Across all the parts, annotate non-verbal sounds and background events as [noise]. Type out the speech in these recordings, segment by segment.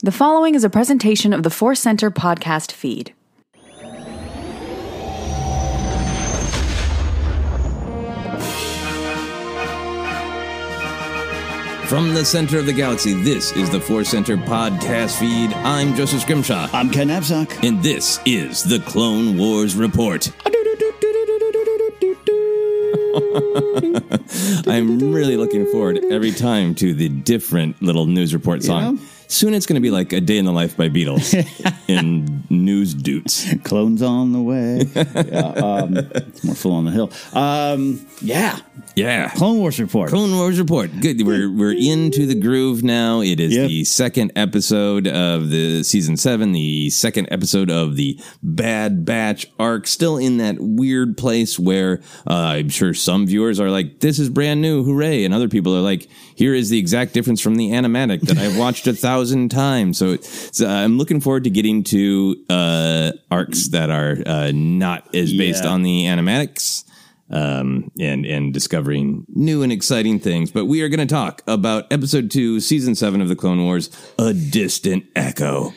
The following is a presentation of the Force Center podcast feed. From the center of the galaxy, this is the Force Center podcast feed. I'm Joseph Scrimshaw. I'm Ken Napzok. And this is the Clone Wars Report. [laughs] I'm really looking forward every time to the different little news report song. know? Soon it's going to be like A Day in the Life by Beatles [laughs] in news doots. Clones on the way. yeah, um, it's more full on the hill. Um, yeah. Yeah. Clone Wars report. Clone Wars Report. Good. We're we're into the groove now. It is Yep. the second episode of the season seven, the second episode of the Bad Batch arc. Still in that weird place where uh, I'm sure some viewers are like, "This is brand new, hooray!" and other people are like, "Here is the exact difference from the animatic that I've watched a thousand times." So, it's, uh, I'm looking forward to getting to uh, arcs that are uh, not as based Yeah. on the animatics um, and and discovering new and exciting things. But we are going to talk about episode two, season seven of the Clone Wars, a distant echo.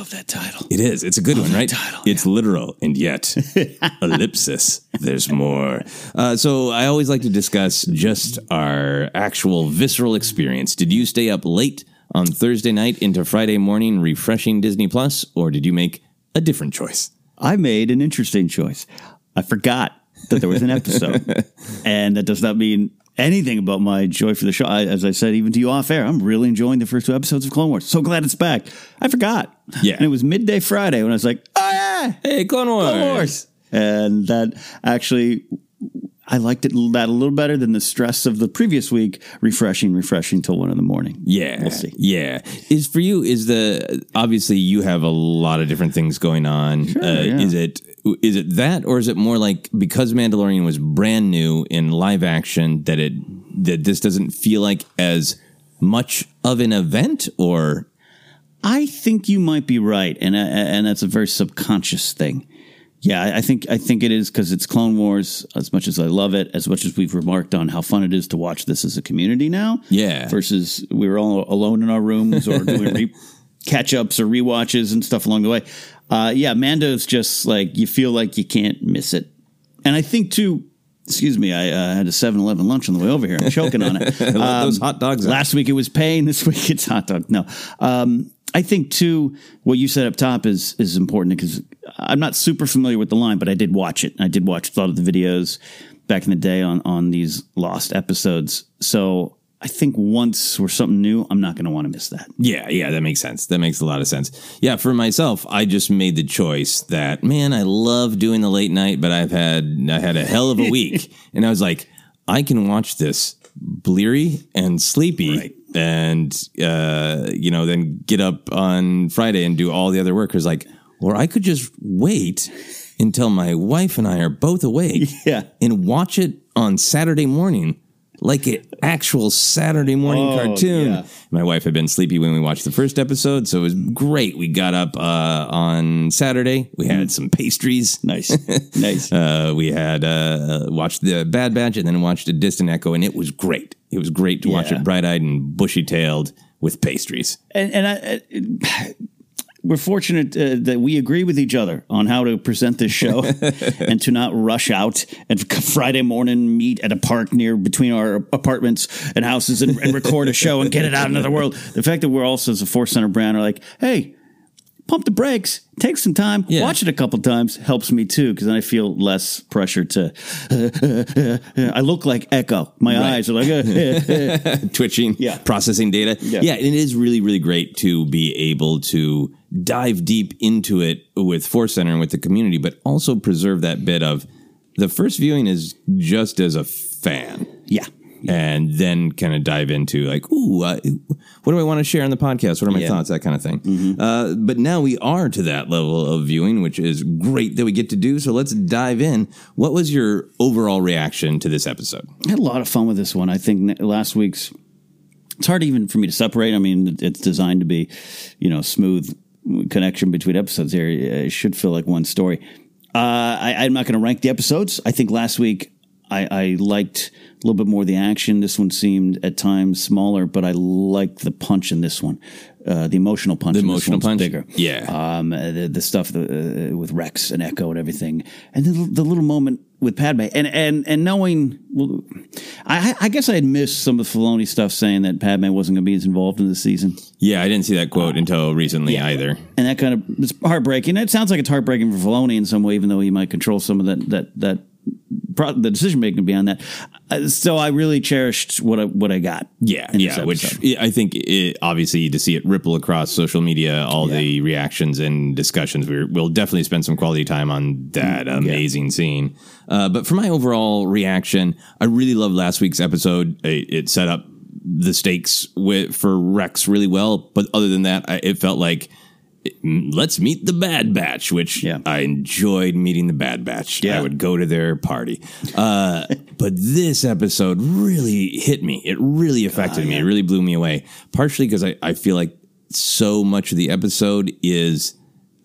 I love that title. It is. It's a good one, right? title, it's literal, and yet [laughs] ellipsis. There's more. Uh, so I always like to discuss just our actual visceral experience. Did you stay up late? on Thursday night into Friday morning, refreshing Disney Plus, or did you make a different choice? I made an interesting choice. I forgot that there was an episode, [laughs] and that does not mean anything about my joy for the show. I, as I said, even to you off air, I'm really enjoying the first two episodes of Clone Wars. So glad it's back. I forgot. Yeah. and it was midday Friday when I was like, oh yeah, Hey, Clone Wars. Clone Wars, and that actually. I liked it that a little better than the stress of the previous week. Refreshing, refreshing till one in the morning. Yeah, We'll see. Yeah, is for you is the obviously you have a lot of different things going on. uh, yeah. Is it is it that or is it more like because Mandalorian was brand new in live action that it that this doesn't feel like as much of an event or I think you might be right, and uh, and that's a very subconscious thing. Yeah, I- I think I think it is because it's Clone Wars. As much as I love it, as much as we've remarked on how fun it is to watch this as a community now. Yeah. Versus we were all alone in our rooms or doing [laughs] re- catch ups or rewatches and stuff along the way. Uh, yeah, Mando's just like you feel like you can't miss it, and I think too. Excuse me, I uh, had a 7-Eleven lunch on the way over here. I'm choking on it. [laughs] Um, those hot dogs. out. Last week it was pain. This [laughs] week it's hot dog. No, um, I think too. What you said up top is is important because I'm not super familiar with the line, but I did watch it. I did watch a lot of the videos back in the day on on these lost episodes. So I think once we're something new, I'm not going to want to miss that. Yeah, yeah, that makes sense. That makes a lot of sense. Yeah, for myself, I just made the choice that man, I love doing the late night, but I've had I had a hell of a week, [laughs] and I was like, I can watch this bleary and sleepy, Right. and uh, you know, then get up on Friday and do all the other work. Was like, or I could just wait until my wife and I are both awake, [laughs] Yeah. and watch it on Saturday morning. Like an actual Saturday morning Oh, cartoon. yeah. My wife had been sleepy when we watched the first episode, so it was great. We got up uh, on Saturday. We had some pastries. Nice, [laughs] nice. Uh, we had uh, watched the Bad Batch and then watched a Distant Echo, and it was great. It was great to watch it bright eyed and bushy tailed with pastries. and and I, I, we're fortunate uh, that we agree with each other on how to present this show [laughs] and to not rush out and Friday morning meet at a park near between our apartments and houses and, and record a show and get it out into the world. The fact that we're also as a Force Center brand are like, hey, pump the brakes, take some time, Yeah. watch it a couple times helps me too because then I feel less pressure to. [laughs] I look like Echo. My eyes are like. [laughs] [laughs] twitching, Yeah. processing data. Yeah. Yeah. and it is really, really great to be able to dive deep into it with Force Center and with the community, but also preserve that bit of the first viewing is just as a fan. yeah. And then kind of dive into like, ooh, uh, what do I want to share on the podcast? What are my Yeah. thoughts? That kind of thing. Uh, but now we are to that level of viewing, which is great that we get to do. So let's dive in. What was your overall reaction to this episode? I had a lot of fun with this one. I think last week's it's hard even for me to separate. I mean, it's designed to be, you know, smooth connection between episodes here. It should feel like one story. Uh, I, I'm not going to rank the episodes. I think last week I, I liked a little bit more of the action. This one seemed at times smaller, but I like the punch in this one. Uh, the emotional punch. The emotional punch? bigger. Yeah. Um, uh, the, the stuff the, uh, with Rex and Echo and everything, and then the, little moment with Padme, and and and knowing, well, I, I guess I had missed some of the Filoni stuff saying that Padme wasn't going to be as involved in the season, Yeah, I didn't see that quote until recently either. and that kind of it's heartbreaking. It sounds like it's heartbreaking for Filoni in some way, even though he might control some of that that that the decision making beyond that. Uh, so I really cherished what I what I got. Yeah, yeah. Which. I think, it, obviously, to see it ripple across social media, all the reactions and discussions, we're, we'll definitely spend some quality time on that amazing scene. Uh, but for my overall reaction, I really loved last week's episode. It, it set up the stakes with, for Rex really well. But other than that, I, it felt like mm, let's meet the Bad Batch, which Yeah. I enjoyed meeting the Bad Batch. Yeah. I would go to their party. Uh, [laughs] but this episode really hit me. It really affected me. It really blew me away. Partially because I, I feel like so much of the episode is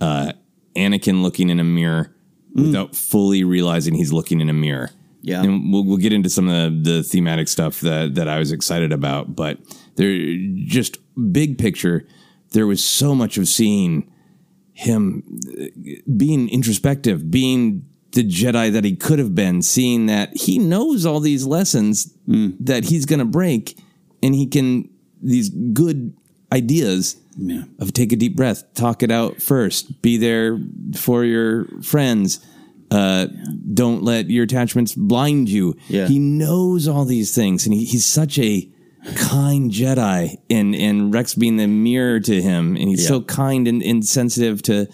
uh, Anakin looking in a mirror without fully realizing he's looking in a mirror. Yeah. And we'll, we'll get into some of the, the thematic stuff that, that I was excited about. But they're just big picture, there was so much of seeing him being introspective, being the Jedi that he could have been, seeing that he knows all these lessons that he's going to break, and he can these good ideas Yeah. of take a deep breath, talk it out first, be there for your friends. Uh, don't let your attachments blind you. Yeah. He knows all these things, and he, he's such a kind Jedi, and and Rex being the mirror to him, and he's Yeah. so kind and, and sensitive to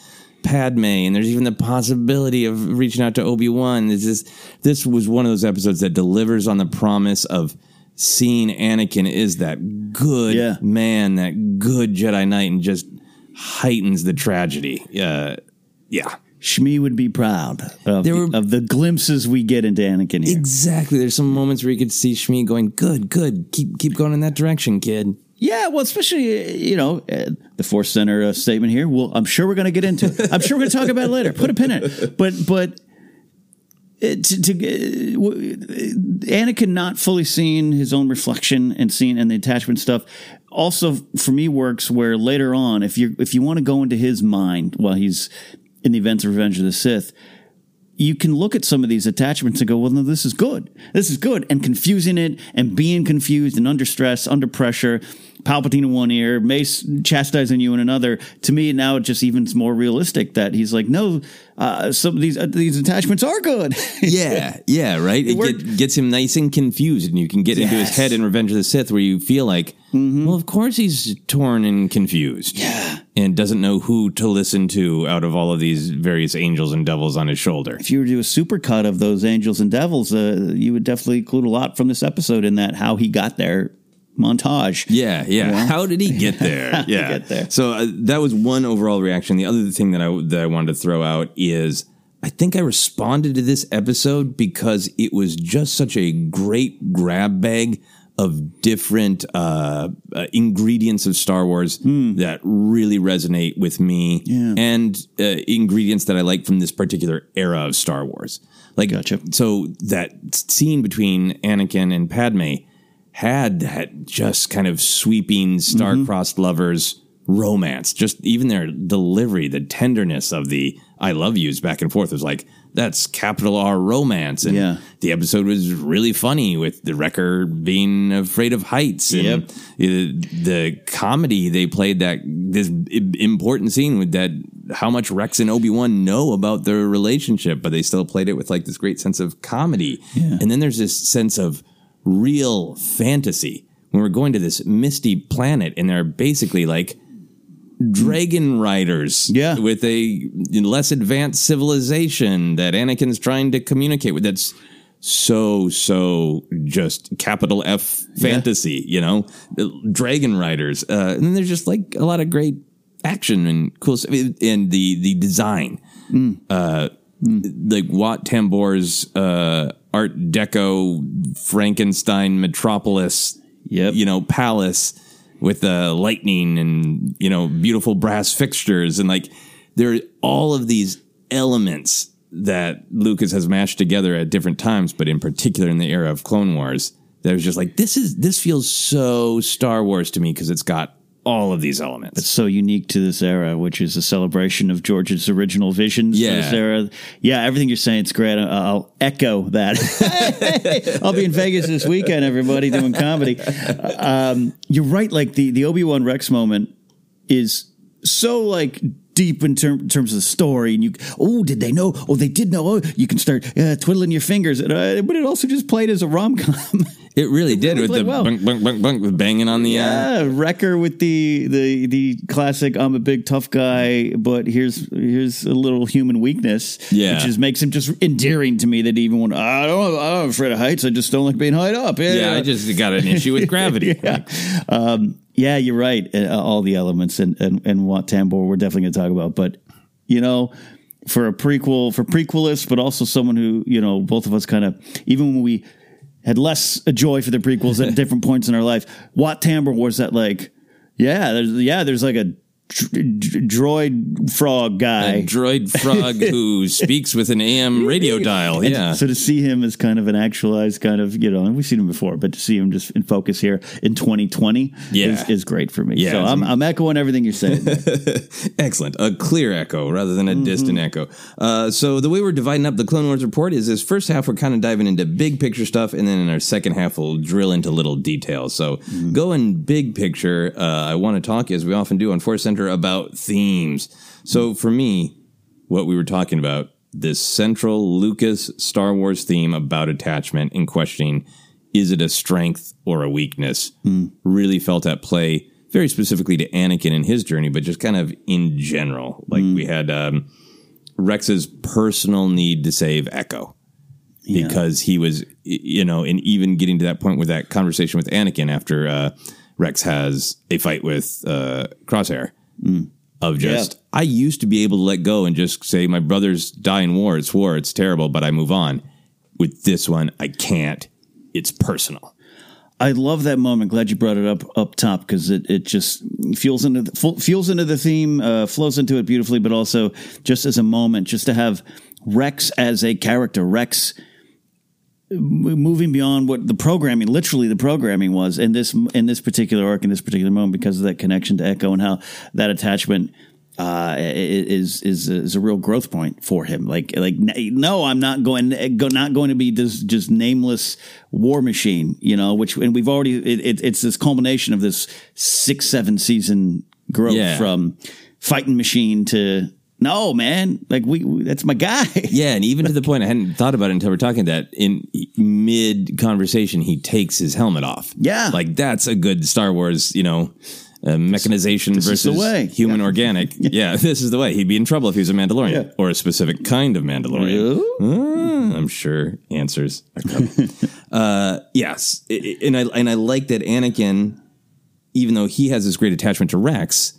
Padme, and there's even the possibility of reaching out to Obi Wan. This is this was one of those episodes that delivers on the promise of seeing Anakin is that good Yeah. man, that good Jedi Knight, and just heightens the tragedy. Uh, yeah. Shmi would be proud of, There the, were- of the glimpses we get into Anakin here. Exactly. There's some moments where you could see Shmi going, "Good, good, keep keep going in that direction, kid." Yeah, well, especially uh, you know uh, the Force Center uh, statement here. Well, I'm sure we're going to get into. it. I'm sure we're going to talk about it later. Put a pin in it. But but uh, to, to uh, Anakin not fully seeing his own reflection and seeing and the attachment stuff also for me works where later on if you if you want to go into his mind while he's in the events of Revenge of the Sith you can look at some of these attachments and go, well, no, this is good. This is good. And confusing it and being confused and under stress, under pressure, Palpatine in one ear, Mace chastising you in another. To me, now it just even more realistic that he's like, no, uh, some of these uh, these attachments are good. [laughs] Yeah, yeah, right. It worked. get, gets him nice and confused, and you can get into his head in Revenge of the Sith, where you feel like, well, of course he's torn and confused, Yeah. and doesn't know who to listen to out of all of these various angels and devils on his shoulder. if you were to do a supercut of those angels and devils, uh, you would definitely include a lot from this episode in that how he got there montage. Yeah, yeah. Yeah. How did he get [laughs] there? How did he yeah, get there? So uh, that was one overall reaction. The other thing that I that I wanted to throw out is I think I responded to this episode because it was just such a great grab bag of different uh, uh, ingredients of Star Wars that really resonate with me. Yeah. and uh, ingredients that I like from this particular era of Star Wars. Like, Gotcha. so that scene between Anakin and Padme had that just kind of sweeping star-crossed lovers romance. Just even their delivery, the tenderness of the "I love yous" back and forth was like that's capital R romance. And Yeah. the episode was really funny with the wrecker being afraid of heights and Yep. uh, the comedy they played that this important scene with that how much Rex and Obi Wan know about their relationship, but they still played it with like this great sense of comedy. And then there's this sense of real fantasy when we're going to this misty planet, and they're basically like dragon riders Yeah. with a less advanced civilization that Anakin's trying to communicate with. That's so so just capital F fantasy, you know, dragon riders, uh, and then there's just like a lot of great action and cool stuff, and the the design, uh, like Wat Tambor's uh, Art Deco Frankenstein metropolis, Yep. you know, palace with uh, lightning and you know beautiful brass fixtures and like there are all of these elements that Lucas has mashed together at different times, but in particular in the era of Clone Wars, that was just like this is this feels so Star Wars to me because it's got all of these elements. It's so unique to this era, which is a celebration of George's original visions Yeah. this era. Yeah, everything you're saying is great. I'll, echo that. [laughs] I'll be in Vegas this weekend, everybody, doing comedy. Um, you're right. Like the, the Obi Wan Rex moment is so like deep in term, terms of the story. And you, oh, did they know? Oh, they did know. Oh, you can start uh, twiddling your fingers. And, uh, but it also just played as a rom com. [laughs] It really did really with the well. bunk, bunk, bunk, bunk, with banging on the. Uh, Yeah, Wrecker with the the the classic "I'm a big tough guy, but here's here's a little human weakness." Yeah. which just makes him just endearing to me. That even when I don't, I'm afraid of heights. I just don't like being high up. Yeah, yeah, I just got an issue with [laughs] gravity. yeah. Um, yeah, you're right. Uh, all the elements and and and Wat Tambor we're definitely going to talk about, but you know. For a prequel, for prequelists, but also someone who, you know, both of us kind of, even when we had less a joy for the prequels at [laughs] different points in our life. Wat Tambor was that like, yeah, there's yeah, there's like a droid frog guy. A droid frog who [laughs] speaks with an AM radio dial. Yeah. So to see him as kind of an actualized kind of, you know, and we've seen him before, but to see him just in focus here in 2020 Yeah. is, is great for me. Yeah, so I'm, I'm echoing everything you're saying. [laughs] Excellent. A clear echo rather than a distant echo. Uh, so the way we're dividing up the Clone Wars report is this first half we're kind of diving into big picture stuff, and then in our second half we'll drill into little details. So going big picture, uh, I want to talk as we often do on Force Center about themes. So for me, what we were talking about, this central Lucas Star Wars theme about attachment and questioning is it a strength or a weakness? Really felt at play very specifically to Anakin and his journey, but just kind of in general. Like we had um, Rex's personal need to save Echo because he was, you know, and even getting to that point with that conversation with Anakin after uh, Rex has a fight with uh, Crosshair of just, I used to be able to let go and just say, my brothers die in war. It's war. It's terrible, but I move on. With this one, I can't. It's personal. I love that moment. Glad you brought it up up top because it, it just fuels into the, fu- fuels into the theme, uh, flows into it beautifully, but also just as a moment, just to have Rex as a character, Rex moving beyond what the programming, literally the programming was in this in this particular arc, in this particular moment, because of that connection to Echo and how that attachment uh, is is is a real growth point for him. Like like no, I'm not going not going to be this just nameless war machine, you know. Which and we've already it, it, it's this culmination of this six seven season growth Yeah. from fighting machine to. No, man. Like we, we that's my guy. [laughs] Yeah, and even to the point I hadn't thought about it until we're talking that in mid conversation he takes his helmet off. Yeah. like that's a good Star Wars, you know, uh, mechanization This is versus the way. human organic. [laughs] Yeah. this is the way. He'd be in trouble if he was a Mandalorian Yeah. or a specific kind of Mandalorian. Ah, I'm sure answers are coming. [laughs] uh, yes, I- I- and I and I like that Anakin, even though he has this great attachment to Rex,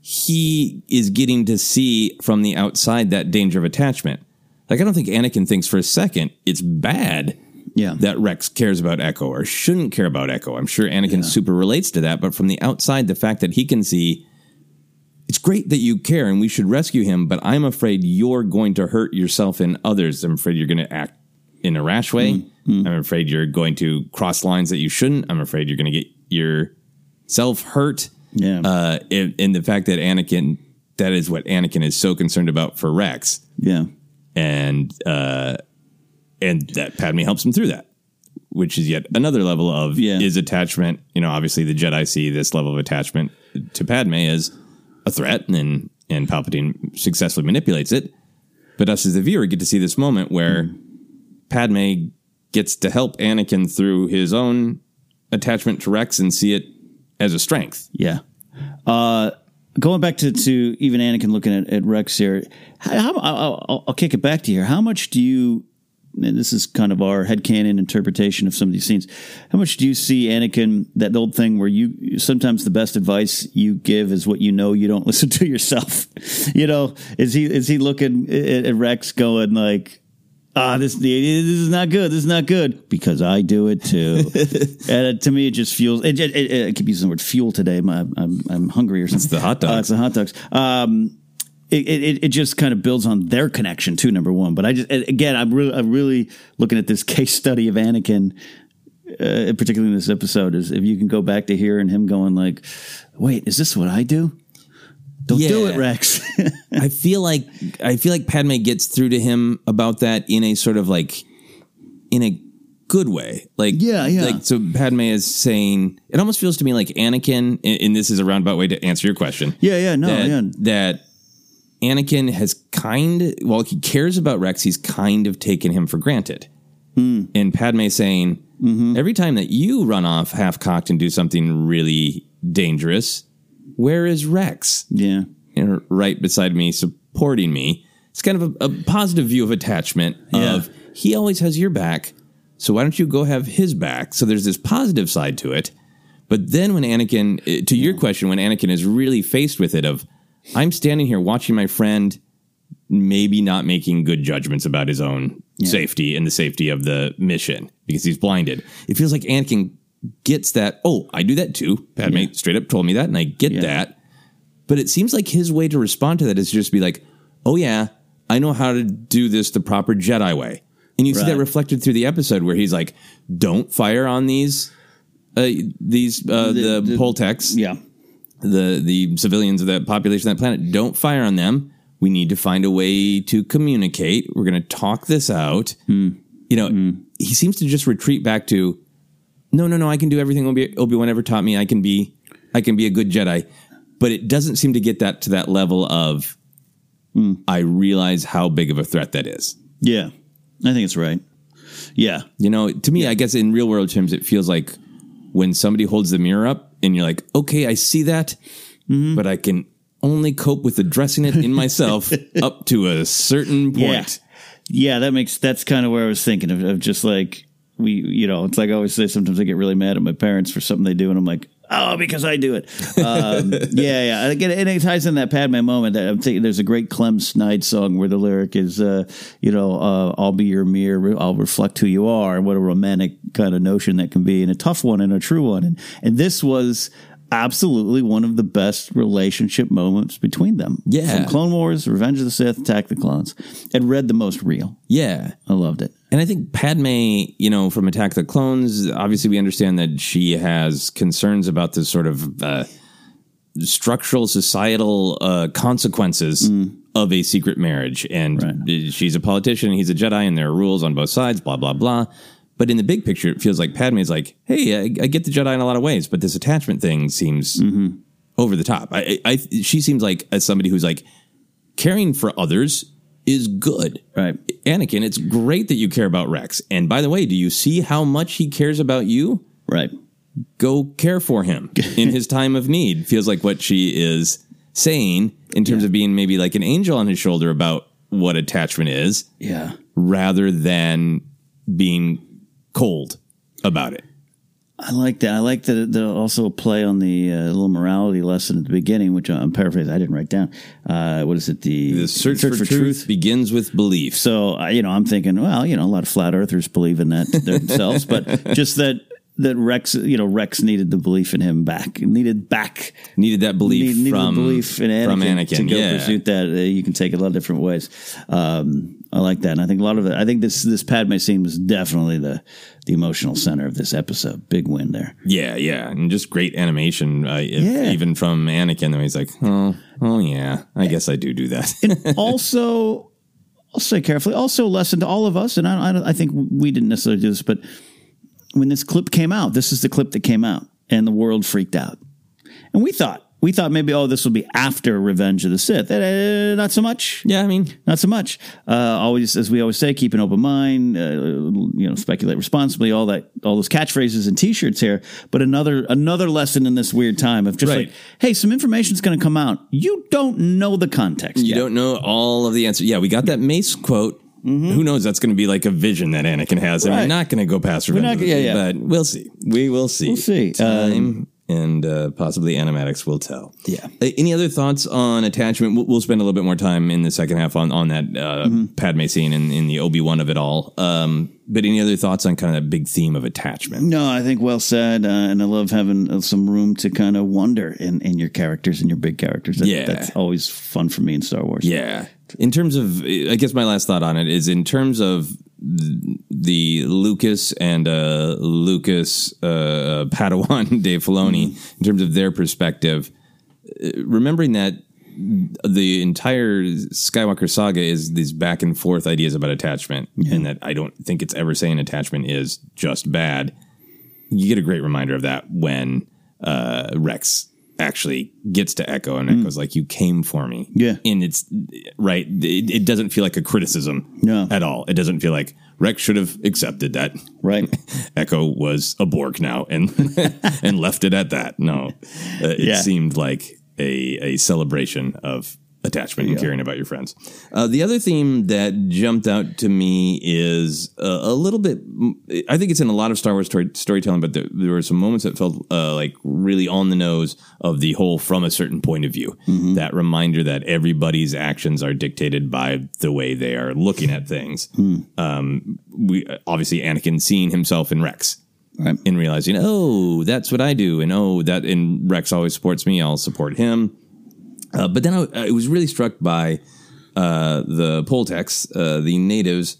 he is getting to see from the outside that danger of attachment. Like I don't think Anakin thinks for a second it's bad Yeah. that Rex cares about Echo or shouldn't care about Echo. I'm sure Anakin super relates to that, but from the outside, the fact that he can see it's great that you care and we should rescue him, but I'm afraid you're going to hurt yourself and others. I'm afraid you're going to act in a rash way. Mm-hmm. I'm afraid you're going to cross lines that you shouldn't. I'm afraid you're going to get yourself hurt. Yeah. Uh, and, and the fact that Anakin, that is what Anakin is so concerned about for Rex yeah. and uh, and that Padme helps him through that, which is yet another level of Yeah. is attachment. You know, obviously the Jedi see this level of attachment to Padme as a threat, and and Palpatine successfully manipulates it. But us as the viewer get to see this moment where Padme gets to help Anakin through his own attachment to Rex and see it as a strength. Yeah. Uh, going back to, to even Anakin looking at, at Rex here, how, how, I'll, I'll, I'll kick it back to you. How much do you, and this is kind of our headcanon interpretation of some of these scenes, how much do you see Anakin, that old thing where you, sometimes the best advice you give is what you know you don't [laughs] listen to yourself? [laughs] you know, is he, is he looking at, at Rex going like, Ah, this this is not good. This is not good because I do it too. [laughs] and uh, to me, it just fuels. It, it, it, I keep using the word fuel today. I'm I'm, I'm hungry or something. the hot dogs. Uh, it's the hot dogs. Um, it, it, it just kind of builds on their connection too. Number one, but I just again, I'm really I'm really looking at this case study of Anakin, uh, particularly in this episode. Is if you can go back to hearing him going like, "Wait, is this what I do?" Don't do it, Rex. [laughs] I feel like I feel like Padme gets through to him about that in a sort of like in a good way. Like Yeah, yeah. Like so Padme is saying it almost feels to me like Anakin and, this is a roundabout way to answer your question. yeah, yeah, no, that, yeah. that Anakin has kind while he cares about Rex, he's kind of taken him for granted. Hmm. And Padme saying, Mm-hmm. every time that you run off half cocked and do something really dangerous, where is Rex? Yeah. you know, right beside me, supporting me. It's kind of a, a positive view of attachment Yeah. of he always has your back. So why don't you go have his back? So there's this positive side to it. But then when Anakin, eh, to your question, when Anakin is really faced with it of, I'm standing here watching my friend maybe not making good judgments about his own safety and the safety of the mission because he's blinded. It feels like Anakin gets that, oh, I do that too. Padme straight up told me that and I get Yeah. that But it seems like his way to respond to that is just be like, "Oh yeah, I know how to do this the proper Jedi way." And you see that reflected through the episode where he's like, "Don't fire on these uh, these uh, the, the- Poletecs, Yeah. the the civilians of that population of that planet. Don't fire on them. We need to find a way to communicate. We're going to talk this out." Hmm. You know, he seems to just retreat back to, "No, no, no. I can do everything Obi Obi Wan ever taught me. I can be, I can be a good Jedi." But it doesn't seem to get that to that level of. Hmm. I realize how big of a threat that is. Yeah. I think it's right. Yeah. You know, to me, I guess in real world terms, it feels like when somebody holds the mirror up and you're like, okay, I see that, Mm-hmm. but I can only cope with addressing it in myself [laughs] up to a certain Yeah. point. Yeah, that makes that's kind of where I was thinking of, of just like we, you know, it's like I always say. Sometimes I get really mad at my parents for something they do, and I'm like, oh, because I do it. Um, [laughs] yeah, yeah. And Again, and it ties in that Padme moment. That I'm thinking there's a great Clem Snide song where the lyric is, uh, you know, uh, I'll be your mirror, I'll reflect who you are, and what a romantic kind of notion that can be, and a tough one and a true one. And and this was. Absolutely, one of the best relationship moments between them. Yeah. from Clone Wars, Revenge of the Sith, Attack the Clones, and read the most real. Yeah. I loved it. And I think Padme, you know, from Attack the Clones, obviously we understand that she has concerns about the sort of uh, structural societal uh, consequences of a secret marriage. And Right. she's a politician, he's a Jedi, and there are rules on both sides, blah, blah, blah. But in the big picture, it feels like Padme is like, hey, I, I get the Jedi in a lot of ways, but this attachment thing seems over the top. I, I, she seems like as somebody who's like, caring for others is good. Right. Anakin, it's great that you care about Rex. And by the way, do you see how much he cares about you? Right. Go care for him in his [laughs] time of need. Feels like what she is saying in terms of being maybe like an angel on his shoulder about what attachment is Yeah. rather than being cold about it. I like that. I like that. The also a play on the uh, little morality lesson at the beginning, which I'm paraphrasing. I didn't write down. Uh, what is it? The, The search, for, truth, begins with belief. So uh, you know, I'm thinking, well, you know, a lot of flat earthers believe in that [laughs] themselves, but just that that Rex, you know, Rex needed the belief in him back. Needed back. Needed that belief Need- needed from, belief in Anakin, from Anakin. to go yeah. pursue that. Uh, you can take it a lot of different ways. Um, I like that, and I think a lot of it. I think this this Padme scene was definitely the the emotional center of this episode. Big win there. Yeah, yeah, and just great animation, uh, if- Yeah. even from Anakin. Though he's like, oh, oh yeah, I guess I do do that. [laughs] and [laughs] also, I'll say carefully, also a lesson to all of us, and I, I, I think we didn't necessarily do this, but when this clip came out, this is the clip that came out, and the world freaked out. And we thought, we thought maybe, oh, this will be after Revenge of the Sith. Uh, not so much. yeah, I mean, Not so much. Uh, always, as we always say, keep an open mind. Uh, you know, speculate responsibly. All that, all those catchphrases and T-shirts here. But another, another lesson in this weird time of just Right. like, hey, some information's going to come out. You don't know the context. you yet. don't know all of the answers. Yeah, we got that Mace quote. Who knows? That's going to be like a vision that Anakin has, and Mm-hmm. Right. we're not going to go past Revenge. not of the Sith, yeah, yeah. but we'll see. We will see. We'll see. Time and uh, possibly animatics will tell. Yeah. Any other thoughts on attachment? We'll, we'll spend a little bit more time in the second half on on that uh, Mm-hmm. Padme scene and in the Obi Wan of it all. Um, but any other thoughts on kind of that big theme of attachment? No, I think well said, uh, and I love having uh, some room to kind of wonder in, in your characters and your big characters. That, Yeah. that's always fun for me in Star Wars. Yeah. In terms of, I guess my last thought on it is in terms of the Lucas and uh, Lucas uh, Padawan [laughs] Dave Filoni, in terms of their perspective, uh, remembering that the entire Skywalker saga is these back and forth ideas about attachment, and that I don't think it's ever saying attachment is just bad. You get a great reminder of that when uh, Rex actually gets to Echo, and Echo's like, "You came for me." Yeah. and it's right. It, it doesn't feel like a criticism No. at all. It doesn't feel like Rex should have accepted that. Right. [laughs] Echo was a Borg now, and [laughs] and left it at that. No, uh, it Yeah. seemed like a a celebration of attachment and caring about your friends. Uh, the other theme that jumped out to me is uh, a little bit. I think it's in a lot of Star Wars story, storytelling, but there, there were some moments that felt uh, like really on the nose of the whole from a certain point of view. That reminder that everybody's actions are dictated by the way they are looking at things. Um, we obviously Anakin seeing himself in Rex Right. and realizing, oh, that's what I do, and oh, that and Rex always supports me, I'll support him. Uh, but then I, I was really struck by uh, the Poletecs, uh, the natives,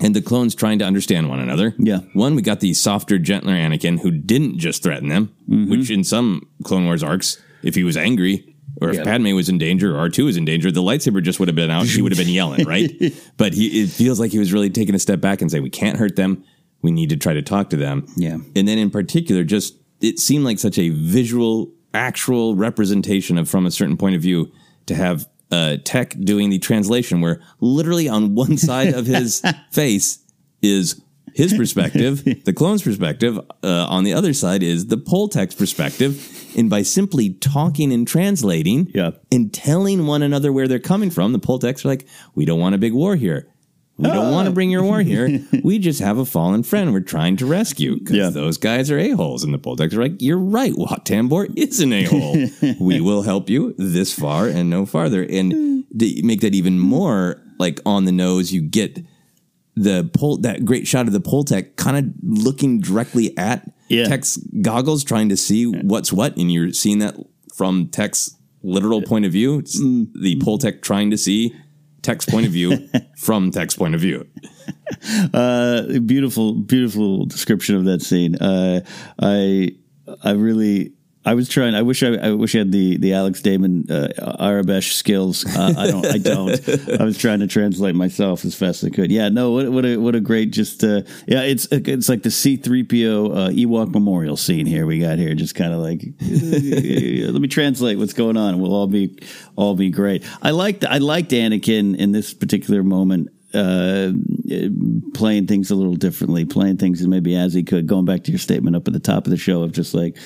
and the clones trying to understand one another. Yeah. One, we got the softer, gentler Anakin who didn't just threaten them, which in some Clone Wars arcs, if he was angry or if. Padme was in danger or R2 was in danger, the lightsaber just would have been out. She would have been yelling, [laughs] right? but he, it feels like he was really taking a step back and saying, we can't hurt them. We need to try to talk to them. Yeah. And then in particular, just it seemed like such a visual, actual representation of from a certain point of view to have uh, Tech doing the translation, where literally on one [laughs] side of his [laughs] face is his perspective, the clone's perspective. Uh, on the other side is the Poletecs perspective. And by simply talking and translating Yeah. and telling one another where they're coming from, the Poletecs are like, we don't want a big war here. We don't want to bring your war here. [laughs] We just have a fallen friend we're trying to rescue because Yeah. those guys are a-holes. And the Poletecs are like, you're right. Wat Tambor is an a-hole. [laughs] we will help you this far and no farther. And to make that even more like on the nose, you get the pol- that great shot of the Poletec kind of looking directly at Yeah. Tech's goggles, trying to see what's what. And you're seeing that from Tech's literal point of view. It's Mm. the Poletec trying to see Tech's point of view [laughs] from Tech's point of view. Uh, beautiful, beautiful description of that scene. Uh, I, I really, I was trying. I wish I, I wish I had the the Alex Damon uh, Aurebesh skills. Uh, I don't. I don't. [laughs] I was trying to translate myself as fast as I could. Yeah. No. What, what a what a great just. Uh, yeah. It's it's like the C three PO uh, Ewok memorial scene here. We got here. Just kind of like [laughs] let me translate what's going on. We'll all be all be great. I liked I liked Anakin in this particular moment uh, playing things a little differently, playing things maybe as he could. Going back to your statement up at the top of the show of just like,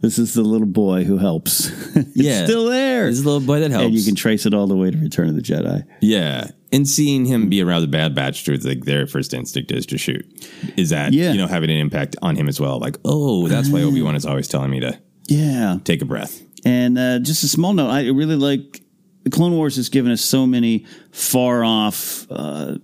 this is the little boy who helps. [laughs] it's Yeah. still there. This is the little boy that helps. And you can trace it all the way to Return of the Jedi. Yeah. And seeing him be around the Bad Batch it's like their first instinct is to shoot. Is that, Yeah. you know, having an impact on him as well? Like, oh, that's why Obi Wan is always telling me to Yeah. take a breath. And uh, just a small note, I really like the Clone Wars has given us so many far off uh,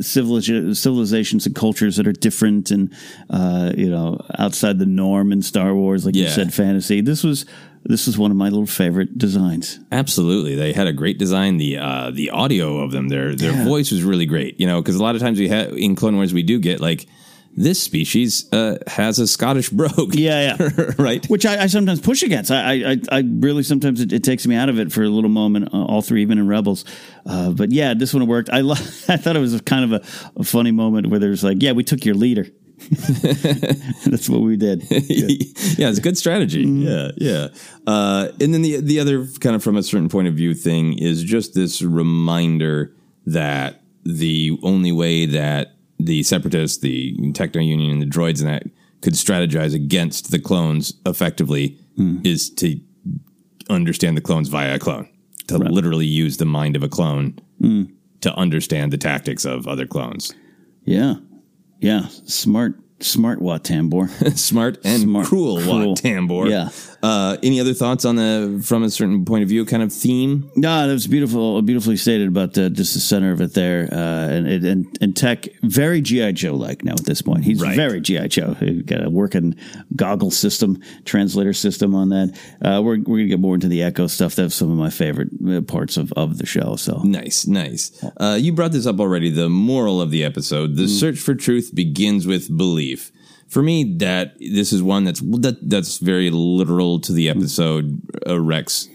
civilizations and cultures that are different and uh, you know outside the norm in Star Wars, like you said, fantasy. This was this was one of my little favorite designs. Absolutely, they had a great design. The uh, the audio of them, their their Yeah. voice was really great. You know, because a lot of times we have in Clone Wars we do get like this species uh, has a Scottish brogue. Yeah, yeah. [laughs] right. Which I, I sometimes push against. I, I, I really sometimes it, it takes me out of it for a little moment. Uh, all three, even in Rebels. Uh, but yeah, this one worked. I lo- [laughs] I thought it was kind of a, a funny moment where there's like, yeah, we took your leader. [laughs] That's what we did. yeah, it's a good strategy. Yeah, yeah. Uh, and then the the other kind of from a certain point of view thing is just this reminder that the only way that the separatists, the techno union, and the droids and that could strategize against the clones effectively hmm. is to understand the clones via a clone, to literally use the mind of a clone hmm. to understand the tactics of other clones. Yeah, yeah, smart, smart Wat Tambor. [laughs] Smart and Smart, cruel, cruel. Wat Tambor. Yeah. Uh, any other thoughts on the from a certain point of view kind of theme? No, that was beautiful, beautifully stated about uh, just the center of it there, uh, and, and and Tech very GI Joe like now at this point. He's Right. very GI Joe. He's got a working goggle system, translator system on that. Uh, we're we're gonna get more into the Echo stuff. That's some of my favorite uh, parts of, of the show. So Nice, nice. Uh, you brought this up already. The moral of the episode: the search for truth begins with belief. For me, that this is one that's that that's very literal to the episode. Uh, Rex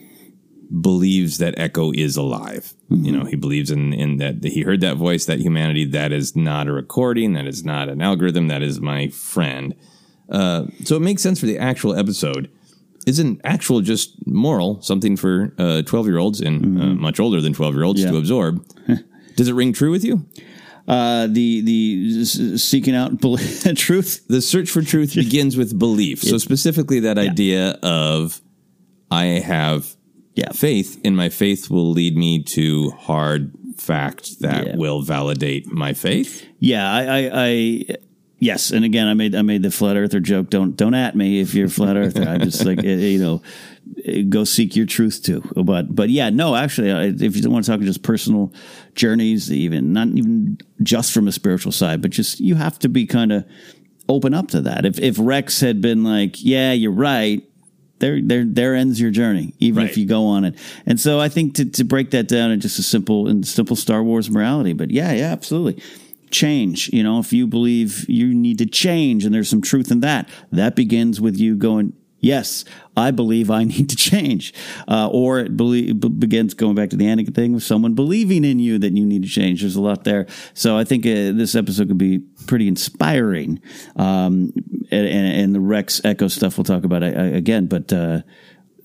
believes that Echo is alive. You know, he believes in in that he heard that voice, that humanity. That is not a recording. That is not an algorithm. That is my friend. Uh, so it makes sense for the actual episode. Isn't actual just moral something for twelve year olds and uh, much older than twelve year olds Yeah. to absorb? [laughs] Does it ring true with you? Uh, the the seeking out [laughs] truth. The search for truth begins with belief. So specifically, that idea of I have Yeah. faith, and my faith will lead me to hard fact that Yeah. will validate my faith. Yeah, I, I, I yes, and again, I made I made the flat earther joke. Don't don't at me if you're flat earther. I just like eh, [laughs] you know, go seek your truth too. But but yeah, no, actually, if you don't want to talk just personal journeys, even not even just from a spiritual side, but just you have to be kind of open up to that. If if Rex had been like, yeah, you're right. there there there ends your journey, even Right. if you go on it. And so I think to to break that down in just a simple and simple Star Wars morality. But yeah, yeah, absolutely. Change, you know, if you believe you need to change and there's some truth in that, that begins with you going, Yes, I believe I [laughs] need to change. Uh, or it begins going back to the Anakin thing with someone believing in you that you need to change. There's a lot there. So I think uh, this episode could be pretty inspiring. Um, and, and, the Rex Echo stuff we'll talk about uh, again, but uh,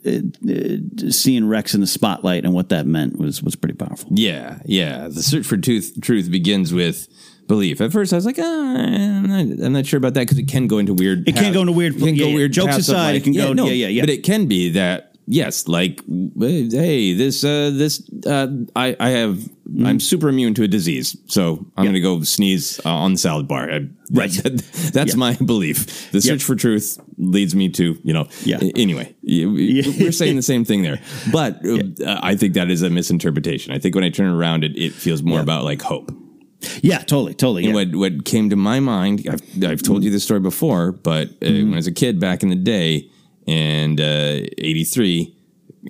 uh, seeing Rex in the spotlight and what that meant was was pretty powerful. Yeah, yeah. The search for truth begins with belief. At first, I was like, ah, I'm, not, I'm not sure about that because it can go into weird. It can go into weird- it can yeah, go yeah. weird. Jokes aside, it can go- no, yeah, yeah, yeah. But it can be that yes, like hey, this uh, this uh, I I have Mm-hmm. I'm super immune to a disease, so I'm going to go sneeze uh, on the salad bar. I, Right. that's [laughs] my belief. The search for truth leads me to you know. Yeah. Anyway, [laughs] we're saying the same thing there, but uh, I think that is a misinterpretation. I think when I turn it around, it, it feels more about like hope. Yeah, totally, totally. And Yeah. what what came to my mind, I've, I've told you this story before, but uh, Mm-hmm. when I was a kid back in the day, and uh, '83,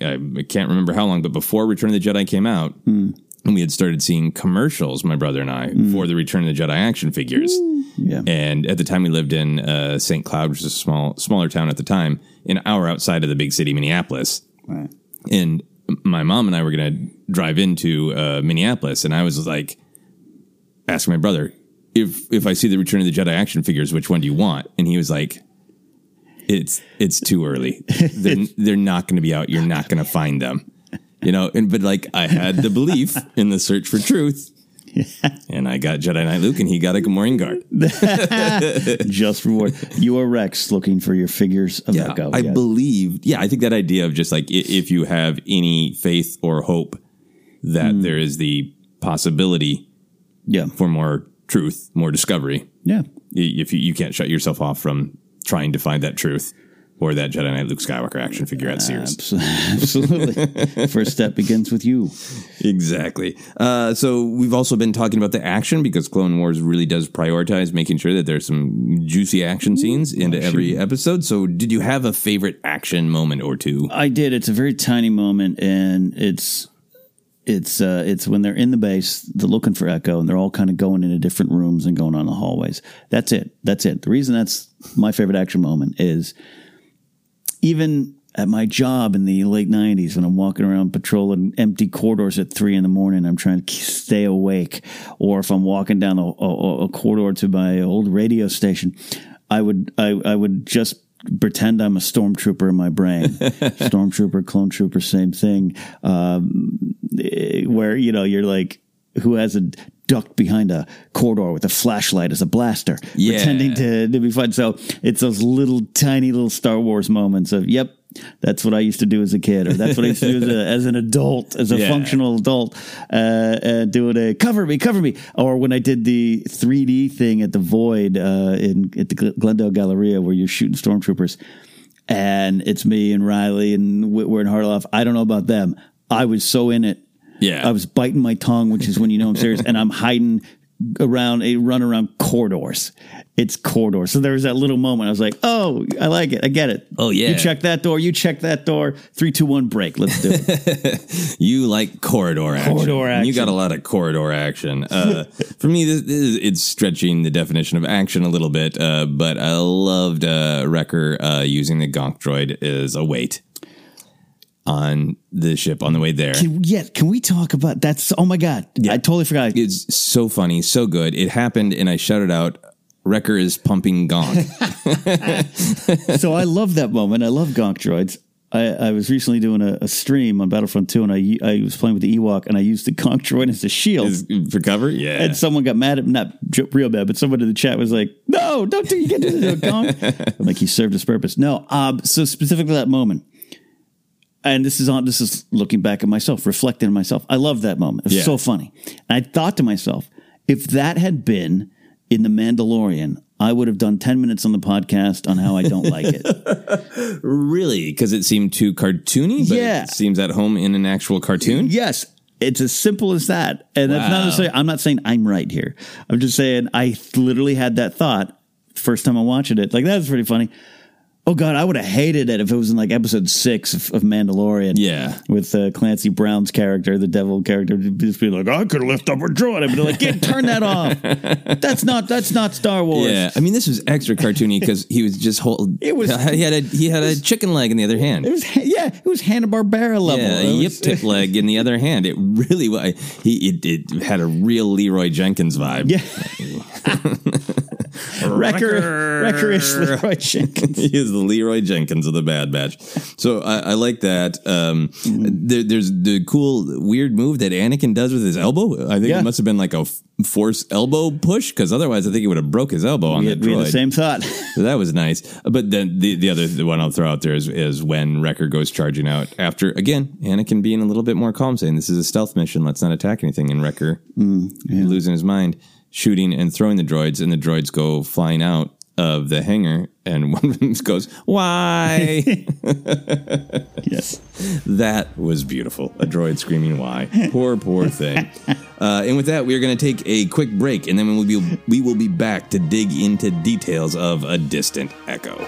I can't remember how long, but before Return of the Jedi came out, Mm. and we had started seeing commercials, my brother and I, for the Return of the Jedi action figures. Yeah. And at the time, we lived in uh, St. Cloud, which is a small smaller town at the time, an hour outside of the big city, Minneapolis. Right. And my mom and I were going to drive into uh, Minneapolis, and I was like asking my brother if if I see the Return of the Jedi action figures, which one do you want? And he was like, "It's it's too early. They're, [laughs] they're not going to be out. You're not going to find them." You know, and but like I had the belief in the search for truth. [laughs] And I got Jedi Knight Luke, and he got a Gamorrean guard. [laughs] Just reward. You are Rex looking for your figures of Yeah, Echo. I Yeah. believe. Yeah, I think that idea of just like if you have any faith or hope that hmm. there is the possibility yeah. for more truth, more discovery. Yeah. If you, you can't shut yourself off from trying to find that truth or that Jedi Knight Luke Skywalker action figure at Sears. Abs- [laughs] Absolutely. First step begins with you. Exactly. Uh, so we've also been talking about the action because Clone Wars really does prioritize making sure that there's some juicy action scenes into every episode. So did you have a favorite action moment or two? I did. It's a very tiny moment, and it's it's uh, it's when they're in the base, they're looking for Echo, and they're all kind of going into different rooms and going on the hallways. That's it. That's it. The reason that's my favorite action moment is even at my job in the late '90s when I'm walking around patrolling empty corridors at three in the morning, I'm trying to stay awake, or if I'm walking down a, a, a corridor to my old radio station, I would I, I would just pretend I'm a stormtrooper in my brain. [laughs] stormtrooper, clone trooper, same thing. Um, eh, where you know you're like, who has a ducked behind a corridor with a flashlight as a blaster, Yeah. pretending to, to be fun. So it's those little tiny little Star Wars moments of, yep. That's what I used to do as a kid, or that's what I used to do as, a, as an adult, as a Yeah. functional adult, uh, uh, doing a cover me, cover me, or when I did the 3D thing at the Void uh, in at the Glendale Galleria, where you're shooting stormtroopers, and it's me and Riley and Whitwer and Harloff. I don't know about them. I was so in it. Yeah. I was biting my tongue, which is when you know I'm serious, and I'm hiding around a run around corridors. It's corridor. So there was that little moment. I was like, "Oh, I like it. I get it. Oh, yeah. You check that door. You check that door. Three, two, one, break. Let's do it. [laughs] You like corridor action. Corridor And You got a lot of corridor action. Uh, [laughs] for me, this, this is, it's stretching the definition of action a little bit, uh, but I loved uh, Wrecker uh, using the Gonk droid as a weight on the ship on the way there. can, yeah, can we talk about that's? Oh my god, yeah. I totally forgot. It's so funny, so good. It happened, and I shouted out, Wrecker is pumping Gonk. [laughs] [laughs] so I love that moment. I love Gonk droids. I, I was recently doing a, a stream on Battlefront 2 and I I was playing with the Ewok and I used the Gonk droid as a shield. Is- for cover? Yeah. And someone got mad at me, not real bad, but someone in the chat was like, "No, don't do you get to do a Gonk." [laughs] I'm like he served his purpose. No, um, so specifically that moment, and this is on. This is looking back at myself, reflecting on myself. I love that moment. It was Yeah. so funny. And I thought to myself, if that had been in the Mandalorian, I would have done 10 minutes on the podcast on how I don't like it. [laughs] really? Because it seemed too cartoony, but Yeah. it seems at home in an actual cartoon? Yes. It's as simple as that. And that's not Wow. necessarily, I'm not saying I'm right here. I'm just saying I literally had that thought first time I watched it. Like, that was pretty funny. Oh God, I would have hated it if it was in like episode six of, of Mandalorian. Yeah. with uh, Clancy Brown's character, the devil character, just be like, "I could lift up a droid." I'd be like, "Get turn that off. [laughs] That's not that's not Star Wars." Yeah, I mean this was extra cartoony because he was just hold. It was- he had a he had a chicken leg in the other hand. It was yeah, it was Hanna Barbera level. Yeah, a yip tip [laughs] leg in the other hand. It really was. He it, it had a real Leroy Jenkins vibe. Yeah. [laughs] Wrecker, Wrecker-ish Leroy Jenkins. [laughs] he is the Leroy Jenkins of the Bad Batch. So I, I like that. Um, there, there's the cool weird move that Anakin does with his elbow. I think Yeah. it must have been like a force elbow push because otherwise I think he would have broke his elbow on We that had, we had droid. the same thought. [laughs] So that was nice. But then the, the other the one I'll throw out there is, is when Wrecker goes charging out after, again, Anakin being a little bit more calm, saying, This is a stealth mission. Let's not attack anything. And Wrecker losing his mind, shooting and throwing the droids, and the droids go flying out of the hangar. And [laughs] one of them goes, Why? [laughs] yes. that was beautiful. A droid screaming, Why? Poor, poor thing. Uh, and with that, we are going to take a quick break, and then we will be we will be back to dig into details of a distant echo.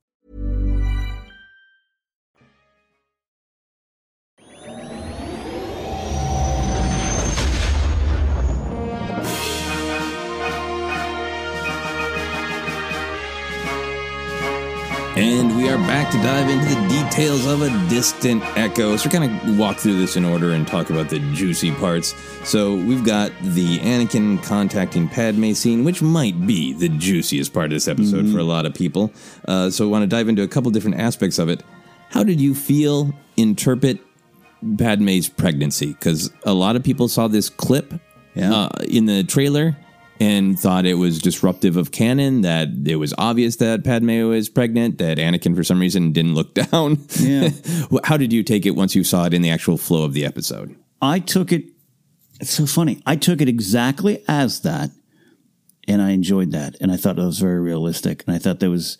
And we are back to dive into the details of a distant echo. So we're kind of walk through this in order and talk about the juicy parts. So we've got the Anakin contacting Padme scene, which might be the juiciest part of this episode for a lot of people. Uh, so I want to dive into a couple different aspects of it. How did you feel, interpret Padme's pregnancy? Because a lot of people saw this clip Yeah. uh, in the trailer and thought it was disruptive of canon, that it was obvious that Padme was pregnant, that Anakin, for some reason, didn't look [laughs] down. Yeah. [laughs] How did you take it once you saw it in the actual flow of the episode? I took it. It's so funny. I took it exactly as that, and I enjoyed that, and I thought it was very realistic, and I thought there was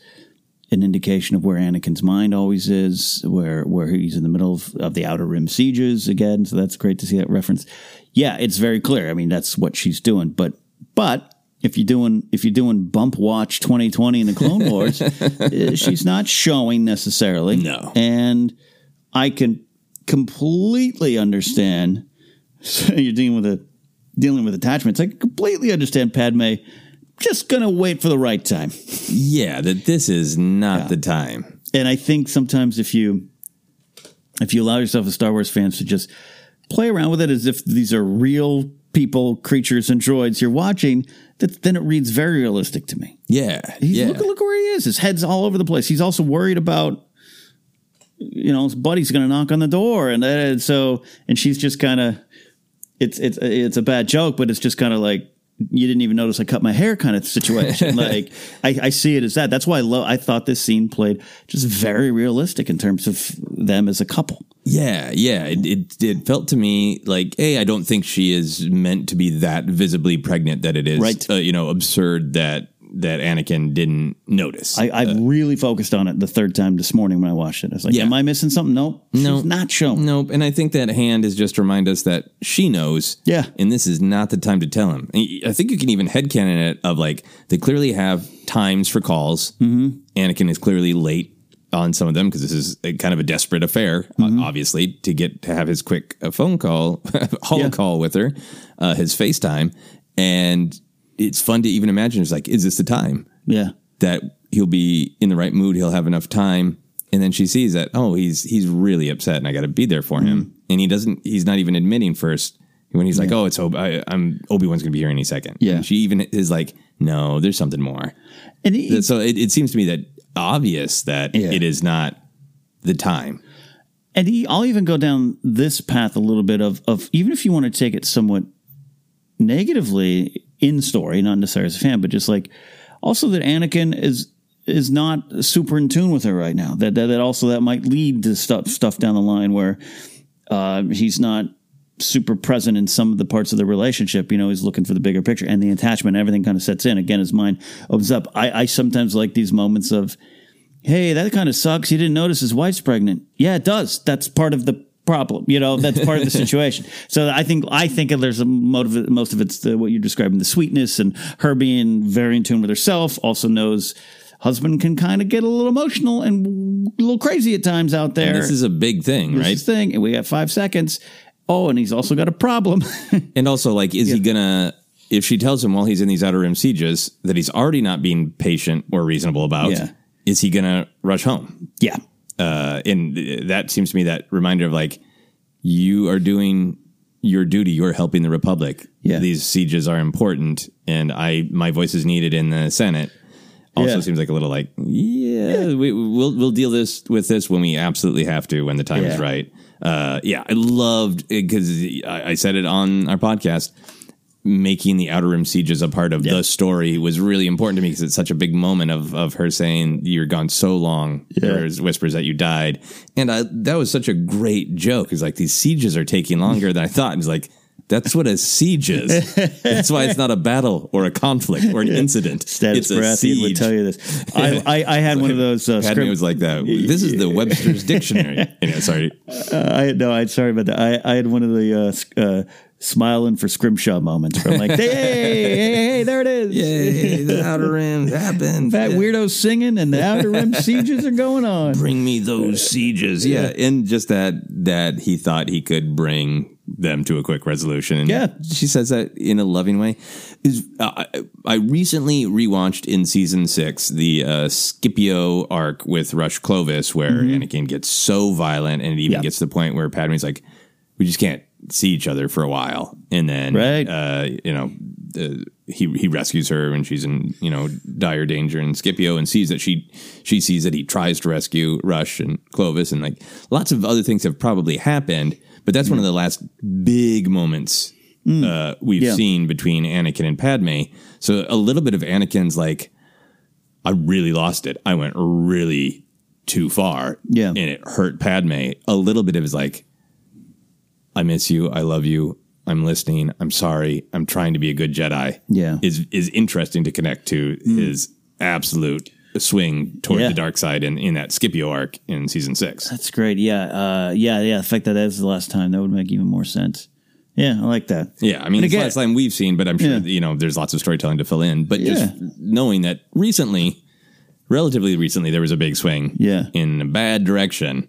an indication of where Anakin's mind always is, where where he's in the middle of, of the Outer Rim sieges again. So that's great to see that reference. Yeah, it's very clear. I mean, that's what she's doing. But but if you're doing if you're doing bump watch 2020 in the Clone [laughs] Wars, eh, she's not showing necessarily. No. and I can completely understand. So [laughs] you're dealing with a dealing with attachments. I can completely understand Padme just gonna wait for the right time. Yeah, that this is not the time. And I think sometimes if you if you allow yourself as Star Wars fans to just play around with it as if these are real people, creatures, and droids you're watching, that then it reads very realistic to me. Yeah, He's, yeah. look, look where he is. His head's all over the place. He's also worried about, you know, his buddy's going to knock on the door, and, uh, and so, and she's just kind of, it's it's it's a bad joke, but it's just kind of like you didn't even notice I cut my hair kind of situation. [laughs] like I, I see it as that. That's why I love. I thought this scene played just very realistic in terms of them as a couple. Yeah, yeah. It, it it felt to me like, hey, I don't think she is meant to be that visibly pregnant that it is, Right. uh, you know, absurd that that Anakin didn't notice. I, I really focused on it the third time this morning when I watched it. I was like, Yeah. "Am I missing something?" Nope, No. she's not shown. Nope. And I think that hand is just to remind us that she knows. Yeah. And this is not the time to tell him. I think you can even headcanon it of like, they clearly have times for calls. Mm-hmm. Anakin is clearly late on some of them because this is a kind of a desperate affair, uh, obviously, to get to have his quick uh, phone call, [laughs] holo Yeah. call with her, uh, his FaceTime. And it's fun to even imagine. It's like, is this the time? Yeah, that he'll be in the right mood, he'll have enough time. And then she sees that, oh, he's he's really upset and I got to be there for him. Mm-hmm. And he doesn't, he's not even admitting first when he's like, oh, it's, Ob- I, I'm, Obi-Wan's going to be here any second. Yeah. And she even is like, no, there's something more. and he, so it, it seems to me that obvious that Yeah. it is not the time. And he, I'll even go down this path a little bit of, of even if you want to take it somewhat negatively in story, not necessarily as a fan, but just like also that Anakin is is not super in tune with her right now. That that, that also that might lead to stuff stuff down the line where uh, he's not super present in some of the parts of the relationship. You know, he's looking for the bigger picture and the attachment. Everything kind of sets in. Again, his mind opens up. I, I sometimes like these moments of hey, that kind of sucks. He didn't notice his wife's pregnant. Yeah, it does. That's part of the problem. You know, that's part of the [laughs] situation. So I think I think there's a motive. Most of it's the, what you're describing, the sweetness and her being very in tune with herself. Also knows husband can kind of get a little emotional and a little crazy at times out there. And this is a big thing, This right? thing, and we got five seconds. Oh, and he's also got a problem. [laughs] And also, like, is he gonna? If she tells him while he's in these outer rim sieges that he's already not being patient or reasonable about, Yeah. is he gonna rush home? yeah, Uh, and that seems to me that reminder of like you are doing your duty. You're helping the republic. Yeah. these sieges are important, and I my voice is needed in the Senate. Also Yeah. seems like a little like yeah, We, we'll we'll deal this with this when we absolutely have to when the time is right. Uh, yeah, I loved it because I, I said it on our podcast. Making the Outer Rim sieges a part of the story was really important to me because it's such a big moment of of her saying you're gone so long. There's whispers that you died, and I, that was such a great joke. It's like these sieges are taking longer than I thought. And it's like that's what a siege is. [laughs] That's why it's not a battle or a conflict or an incident. Stannis it's a Baratheon would siege. tell you this. I, I, I had one of [laughs] those. Uh, Padme was like that. This is the Webster's dictionary. [laughs] Sorry. Uh, I no, I sorry about that. I, I had one of the uh, uh, smiling for scrimshaw moments where I'm like, hey, hey, hey, hey, there it is. Yay, the outer rim happened. That weirdo's singing and the outer rim [laughs] sieges are going on. Bring me those sieges. Yeah, and just that that he thought he could bring them to a quick resolution. And Yeah. she says that in a loving way. Is uh, I- I recently rewatched in season six the uh, Scipio arc with Rush Clovis, where Anakin gets so violent, and it even Yeah. gets to the point where Padme's like, "We just can't see each other for a while," and then Right. uh, you know. Uh, he he rescues her when she's in you know dire danger and Scipio and sees that she she sees that he tries to rescue Rush and Clovis and like lots of other things have probably happened but that's one of the last big moments uh, we've Yeah. seen between Anakin and Padme so a little bit of Anakin's like I really lost it I went really too far Yeah. and it hurt Padme a little bit of his like I miss you I love you I'm listening. I'm sorry. I'm trying to be a good Jedi. Yeah. Is is interesting to connect to his absolute swing toward Yeah. the dark side in, in that Scipio arc in season six. That's great. Yeah. Uh, yeah. Yeah. The fact that that is the last time, that would make even more sense. Yeah. I like that. Yeah, I mean, And it's the last time we've seen, but I'm sure Yeah. you know there's lots of storytelling to fill in. But just knowing that recently, relatively recently, there was a big swing, Yeah. in a bad direction.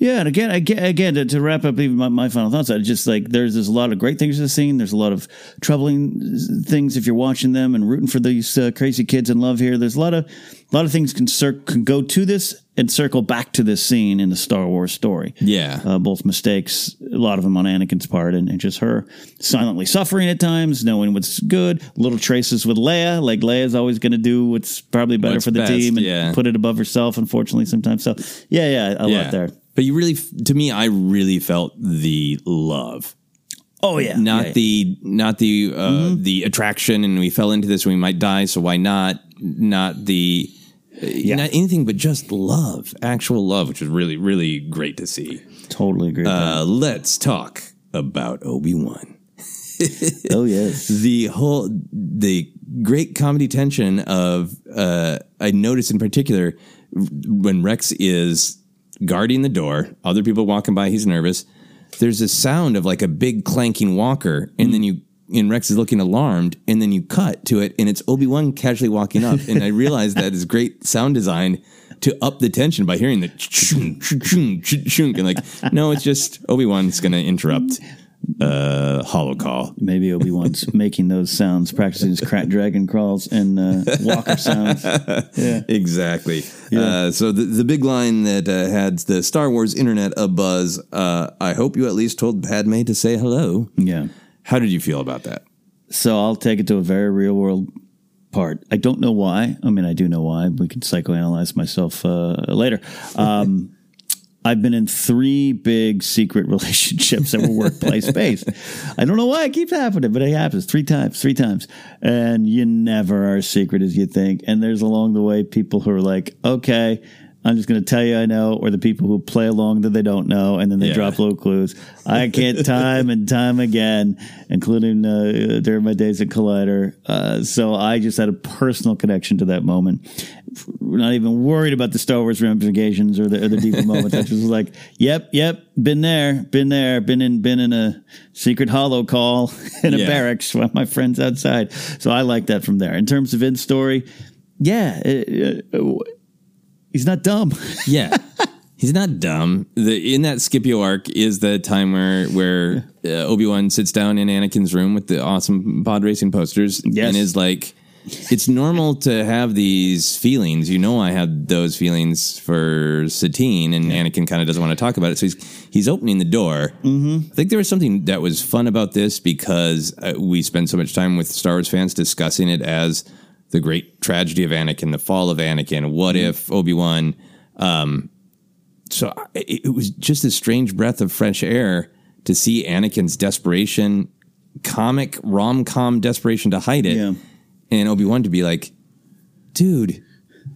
Yeah, and again, again, again to, to wrap up even my, my final thoughts, I just like there's there's a lot of great things to the scene. There's a lot of troubling things if you're watching them and rooting for these uh, crazy kids in love here. There's a lot of a lot of things can cir- can go to this and circle back to this scene in the Star Wars story. Yeah, Uh, both mistakes, a lot of them on Anakin's part, and, and just her silently suffering at times, knowing what's good. Little traces with Leia, like Leia's always going to do what's probably better What's for the best, team and yeah. put it above herself. Unfortunately, sometimes. So yeah, yeah, a lot there. But you really, to me, I really felt the love. Oh yeah, not Yeah, yeah. the not the uh, the attraction, and we fell into this. We might die, so why not? Not the uh, not anything, but just love, actual love, which is really really great to see. Totally agree. Uh, let's talk about Obi Wan. [laughs] oh yes, The whole the great comedy tension of uh, I noticed in particular when Rex is guarding the door, other people walking by, he's nervous. There's a sound of like a big clanking walker, and then you and Rex is looking alarmed, and then you cut to it, and it's Obi Wan casually walking up, and I realized that is great sound design to up the tension by hearing the [laughs] chung, and like no, it's just Obi Wan's going to interrupt uh holo call maybe Obi Wan's [laughs] making those sounds, practicing his krayt dragon crawls and uh, walker sounds. [laughs] Yeah, Exactly. Uh, so the, the big line that uh, had the Star Wars internet a buzz. Uh, I hope you at least told Padme to say hello. yeah. How did you feel about that? So I'll take it to a very real world part. I don't know why. I mean, I do know why. We can psychoanalyze myself uh, later. Um, I've been in three big secret [laughs] relationships that were workplace based. I don't know why it keeps happening, but it happens three times, three times. And you never are as secret as you think. And there's along the way people who are like, okay, I'm just going to tell you I know, or the people who play along that they don't know, and then they Yeah. drop little clues. I can't [laughs] time and time again, including uh, during my days at Collider. Uh, so I just had a personal connection to that moment. We're not even worried about the Star Wars ramifications or the, or the deeper [laughs] moments. I just was like, "Yep, yep, been there, been there, been in, been in a secret holo call [laughs] in a Yeah. barracks while my friends outside." So I like that from there. In terms of in story, yeah, uh, uh, he's not dumb. [laughs] Yeah. He's not dumb. The in that Scipio arc is the time where where uh, Obi Wan sits down in Anakin's room with the awesome pod racing posters Yes. and is like, "It's normal to have these feelings. You know, I had those feelings for Satine, and Anakin kind of doesn't want to talk about it. So he's he's opening the door. Mm-hmm. I think there was something that was fun about this because uh, we spend so much time with Star Wars fans discussing it as the great tragedy of Anakin, the fall of Anakin. What mm-hmm. if Obi Wan? Um, so it, it was just a strange breath of fresh air to see Anakin's desperation, comic rom com desperation to hide it, Yeah. and Obi Wan to be like, "Dude,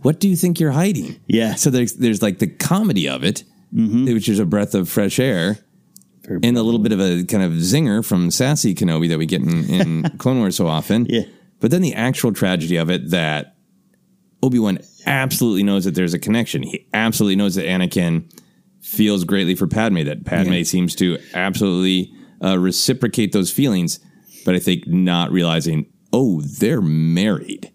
what do you think you're hiding?" Yeah. So there's there's like the comedy of it, mm-hmm. which is a breath of fresh air. Very and a little bit of a kind of zinger from sassy Kenobi that we get in, in [laughs] Clone Wars so often. Yeah. But then the actual tragedy of it that Obi Wan absolutely knows that there's a connection. He absolutely knows that Anakin feels greatly for Padme. That Padme Yeah. seems to absolutely uh, reciprocate those feelings. But I think not realizing, oh, they're married.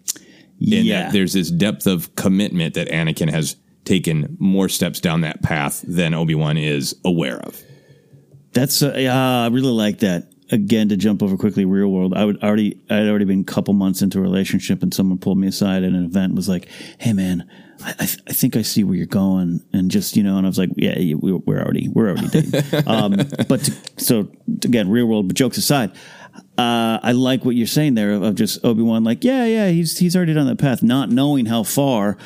And Yeah. that there's this depth of commitment that Anakin has taken more steps down that path than Obi Wan is aware of. That's uh, yeah, I really like that. Again, to jump over quickly, real world. I would already, I had already been a couple months into a relationship, and someone pulled me aside at an event and was like, "Hey, man, I, I, th- I think I see where you're going," and just you know, and I was like, "Yeah, we- we're already, we're already dating." [laughs] um, but to, so again, real world. But jokes aside, uh, I like what you're saying there of just Obi Wan, like, yeah, yeah, he's he's already down that path, not knowing how far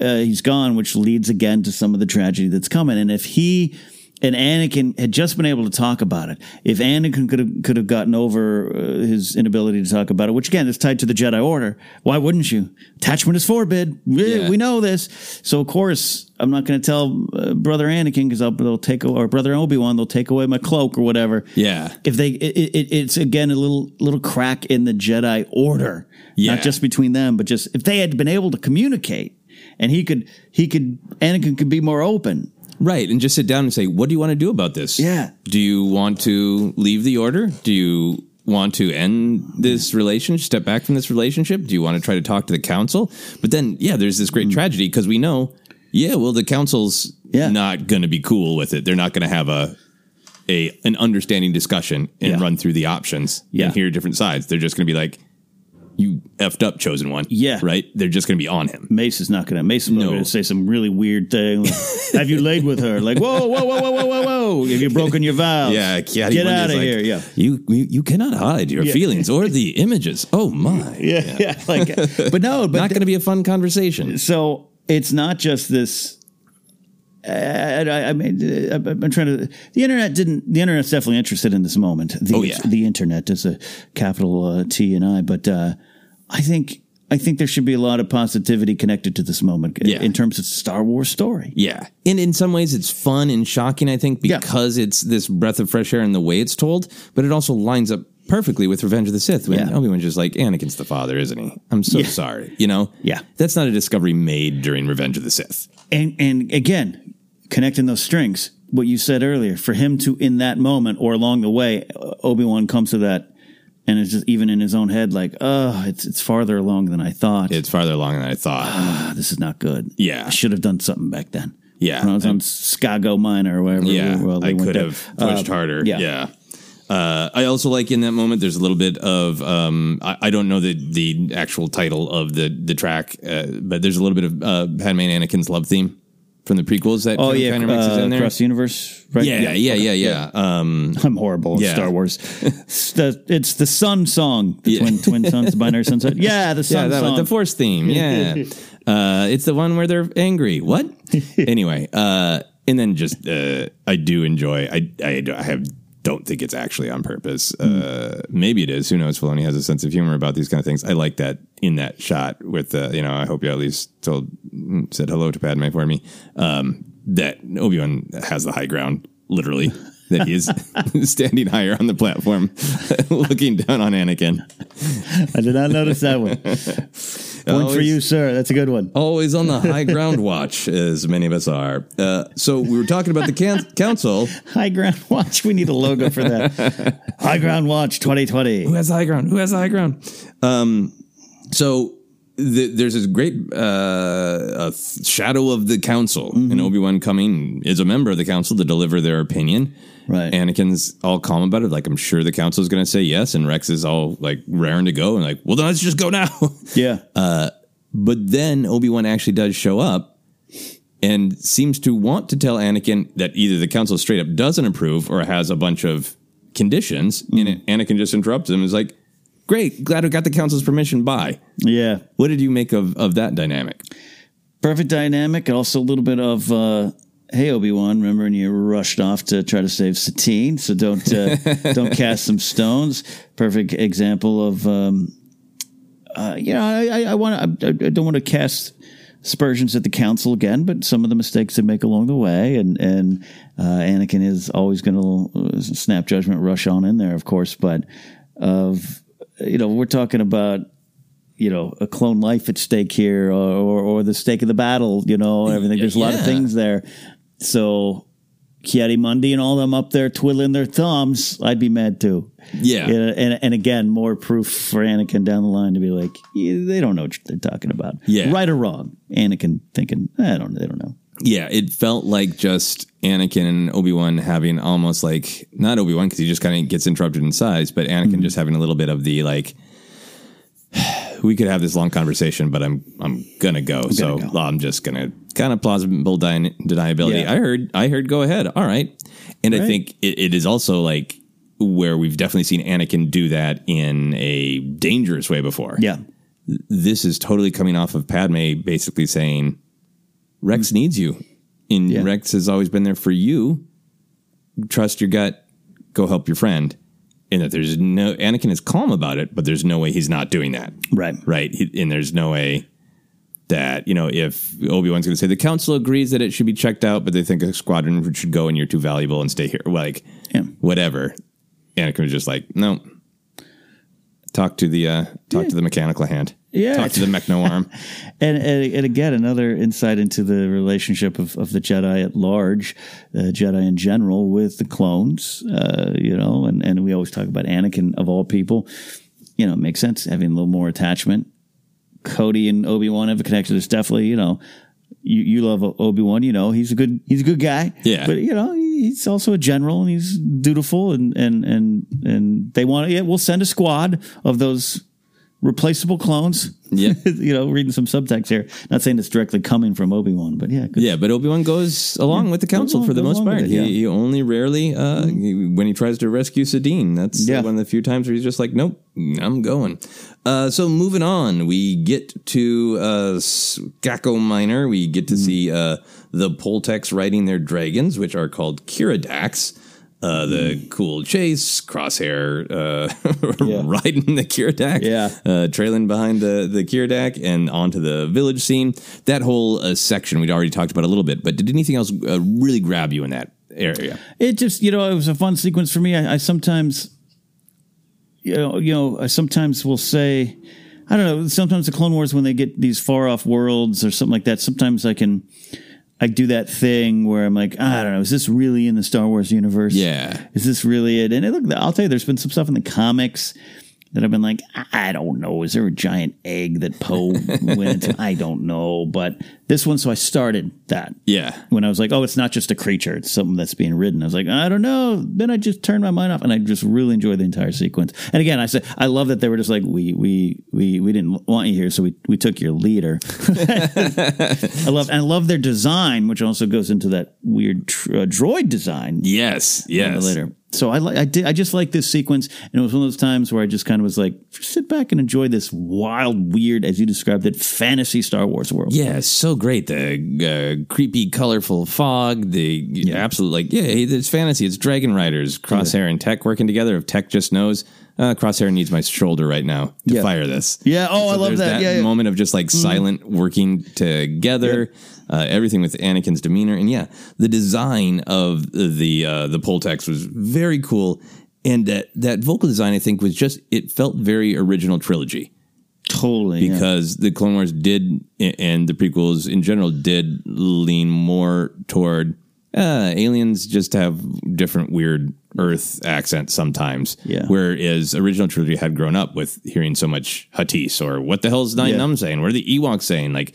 uh, he's gone, which leads again to some of the tragedy that's coming. And if he and Anakin had just been able to talk about it, if Anakin could have could have gotten over uh, his inability to talk about it, which again is tied to the Jedi Order, why wouldn't you? Attachment is forbid. We, Yeah. we know this. So of course, I'm not going to tell uh, brother Anakin because they'll take or brother Obi Wan, they'll take away my cloak or whatever Yeah. if they it, it, it's again a little little crack in the Jedi order, Yeah. not just between them, but just if they had been able to communicate, and he could he could Anakin could be more open. Right, and just sit down and say, "What do you want to do about this? Yeah. Do you want to leave the order? Do you want to end this relationship? Step back from this relationship? Do you want to try to talk to the council?" But then, yeah, there's this great tragedy because we know, yeah, well, the council's Mm. Yeah. not going to be cool with it. They're not going to have a a an understanding discussion and Yeah. run through the options Yeah. and hear different sides. They're just going to be like, "You effed up, chosen one." Yeah. right. They're just going to be on him. Mace is not going to. Mace is No. going to say some really weird thing. Like, [laughs] Have you laid with her? Like whoa whoa whoa whoa whoa whoa whoa! Have you broken your vows? Yeah, get out of like, here. Yeah. you, you you cannot hide your Yeah. feelings or the [laughs] images. Oh my, Yeah, yeah, like, but no, [laughs] but not going to be a fun conversation. so it's not just this. I, I, I mean, uh, I'm trying to. The internet didn't. The internet's definitely interested in this moment. The, Oh, yeah. the internet is a capital uh, T and I. But uh, I think I think there should be a lot of positivity connected to this moment uh, Yeah. in terms of Star Wars story. Yeah, and in some ways it's fun and shocking. I think Yeah. because it's this breath of fresh air in the way it's told, but it also lines up perfectly with Revenge of the Sith when Yeah. Obi Wan's just like Anakin's the father, isn't he? I'm so Yeah. sorry. You know, Yeah. that's not a discovery made during Revenge of the Sith. And and again, connecting those strings. What you said earlier, for him to in that moment or along the way, Obi Wan comes to that. And it's just even in his own head, like, oh, it's it's farther along than I thought. It's farther along than I thought. ah, [sighs] this is not good. Yeah. I should have done something back then. Yeah. when I was on Skako Minor or wherever. Yeah, we- well, they I went could there. have pushed Uh, harder. yeah. Yeah. Uh, I also like in that moment. There's a little bit of um, I, I don't know the the actual title of the the track, uh, but there's a little bit of uh, Padme and Anakin's love theme from the prequels that Oh kind yeah, of mixes uh, in there. across the universe. Right? yeah, yeah, yeah, yeah, Um, [laughs] I'm horrible at Yeah. Star Wars. it's, the, it's the Sun song, the Yeah. twin twin the binary sunset. [laughs] Yeah, the yeah, Sun that song. one, the Force theme. Yeah, [laughs] uh, it's the one where they're angry. What? anyway, uh, and then just uh, I do enjoy. I I, I have don't think it's actually on purpose. Uh, maybe it is. Who knows? Filoni has a sense of humor about these kind of things. I like that in that shot with the, you know. I hope you at least told said hello to Padme for me. Um, that Obi Wan has the high ground, literally. That he is [laughs] [laughs] standing higher on the platform, [laughs] looking down on Anakin. I did not notice that one. Point for you, sir. That's a good one. Always on the high ground [laughs] watch, as many of us are. Uh, so we were talking about the can- council. High Ground Watch. We need a logo for that. [laughs] High Ground Watch 2020. Who has high ground? Who has the high ground? Um, so the, there's this great uh, shadow of the council, and Obi Wan coming is a member of the council to deliver their opinion. Right. Anakin's all calm about it, like I'm sure the council is going to say yes, and Rex is all like raring to go, and like, well, then let's just go now. [laughs] Yeah. But then Obi Wan actually does show up and seems to want to tell Anakin that either the council straight up doesn't approve or has a bunch of conditions. And Anakin just interrupts him and is like, Great, glad we got the council's permission. Bye. yeah. What did you make of, of that dynamic? perfect dynamic. Also, a little bit of uh, hey Obi Wan, remember when you rushed off to try to save Satine? So don't uh, [laughs] don't cast some stones. Perfect example of um, uh, you know I, I, want I, I don't want to cast aspersions at the council again, but some of the mistakes they make along the way, and and uh, Anakin is always going to snap judgment, rush on in there, of course, but of you know we're talking about you know a clone life at stake here or, or, or the stake of the battle you know everything there's a lot of things there so Ki-Adi-Mundi and all them up there twiddling their thumbs I'd be mad too Yeah. and, and, and again more proof for Anakin down the line to be like yeah, they don't know what they're talking about Yeah. right or wrong Anakin thinking I don't they don't know Yeah, it felt like just Anakin and Obi Wan having almost like not Obi Wan because he just kind of gets interrupted in size, but Anakin Mm-hmm. just having a little bit of the like. We could have this long conversation, but I'm I'm gonna go, so go. I'm just gonna kind of plausible deni- deniability. Yeah. I heard I heard go ahead, all right, and I Right. think it, it is also like where we've definitely seen Anakin do that in a dangerous way before Yeah. this is totally coming off of Padme basically saying Rex mm. needs you. And Yeah. Rex has always been there for you. Trust your gut. Go help your friend. And that there's no Anakin is calm about it, but there's no way he's not doing that. Right. Right. He, and there's no way that, you know, if Obi Wan's going to say the council agrees that it should be checked out, but they think a squadron should go and you're too valuable and stay here, like, Yeah. whatever. Anakin was just like, no. Talk to the uh, talk to the mechanical hand. Yeah. Talk to the mechno arm. [laughs] And, and and again, another insight into the relationship of, of the Jedi at large, uh, Jedi in general, with the clones. Uh, you know, and, and we always talk about Anakin of all people. You know, it makes sense having a little more attachment. Cody and Obi Wan have a connection. There's definitely, you know, you, you love Obi Wan. You know, he's a good he's a good guy. Yeah. but you know, he's also a general and he's dutiful. And and and and they want. Yeah, we'll send a squad of those replaceable clones. Yeah. [laughs] you know, reading some subtext here. Not saying it's directly coming from Obi Wan, but yeah. Yeah, but Obi Wan goes along with the council along- for the most part. it, he, yeah. he only rarely, uh, he- when he tries to rescue Satine, that's Yeah. one of the few times where he's just like, nope, I'm going. Uh, so moving on, we get to uh, Skako Minor. We get Mm-hmm. to see uh, the Poletecs riding their dragons, which are called Keeradaks. Uh, the Mm-hmm. cool chase, crosshair, uh, [laughs] riding the Keeradak, Yeah. uh, trailing behind the the Keeradak and onto the village scene. That whole uh, section we'd already talked about a little bit, but did anything else uh, really grab you in that area? It just, you know, it was a fun sequence for me. I, I sometimes, you know, you know, I sometimes will say, I don't know. Sometimes the Clone Wars, when they get these far off worlds or something like that, sometimes I can, I do that thing where I'm like, I don't know, is this really in the Star Wars universe? Yeah. Is this really it? And look, I'll tell you, there's been some stuff in the comics that I've been like, I don't know. Is there a giant egg that Poe went [laughs] into? I don't know. But this one, so I started that Yeah, when I was like, oh, it's not just a creature; it's something that's being ridden. I was like, I don't know. Then I just turned my mind off, and I just really enjoyed the entire sequence. And again, I said, I love that they were just like, we we we we didn't want you here, so we we took your leader. [laughs] I love and I love their design, which also goes into that weird tr- uh, droid design. yes, yes. Later. So I like I did I just like this sequence, and it was one of those times where I just kind of was like, sit back and enjoy this wild, weird, as you described it, fantasy Star Wars world. Yeah, it's so great. The uh, creepy, colorful fog. The absolute like, yeah, it's fantasy. It's Dragon Riders, Crosshair and Tech working together. If Tech just knows, uh, Crosshair needs my shoulder right now to Yeah. fire this. Yeah. Oh, I love there's that. Yeah, yeah. moment of just like silent working together. Uh, everything with Anakin's demeanor, and yeah, the design of the uh, the Poletecs was very cool. And that that vocal design, I think, was just it felt very original trilogy Totally. yeah. because the Clone Wars did, and the prequels in general did lean more toward uh, aliens just have different weird Earth accents sometimes. Yeah. Whereas original trilogy had grown up with hearing so much Huttese or what the hell is Nien Yeah. Nunb saying? What are the Ewoks saying? Like,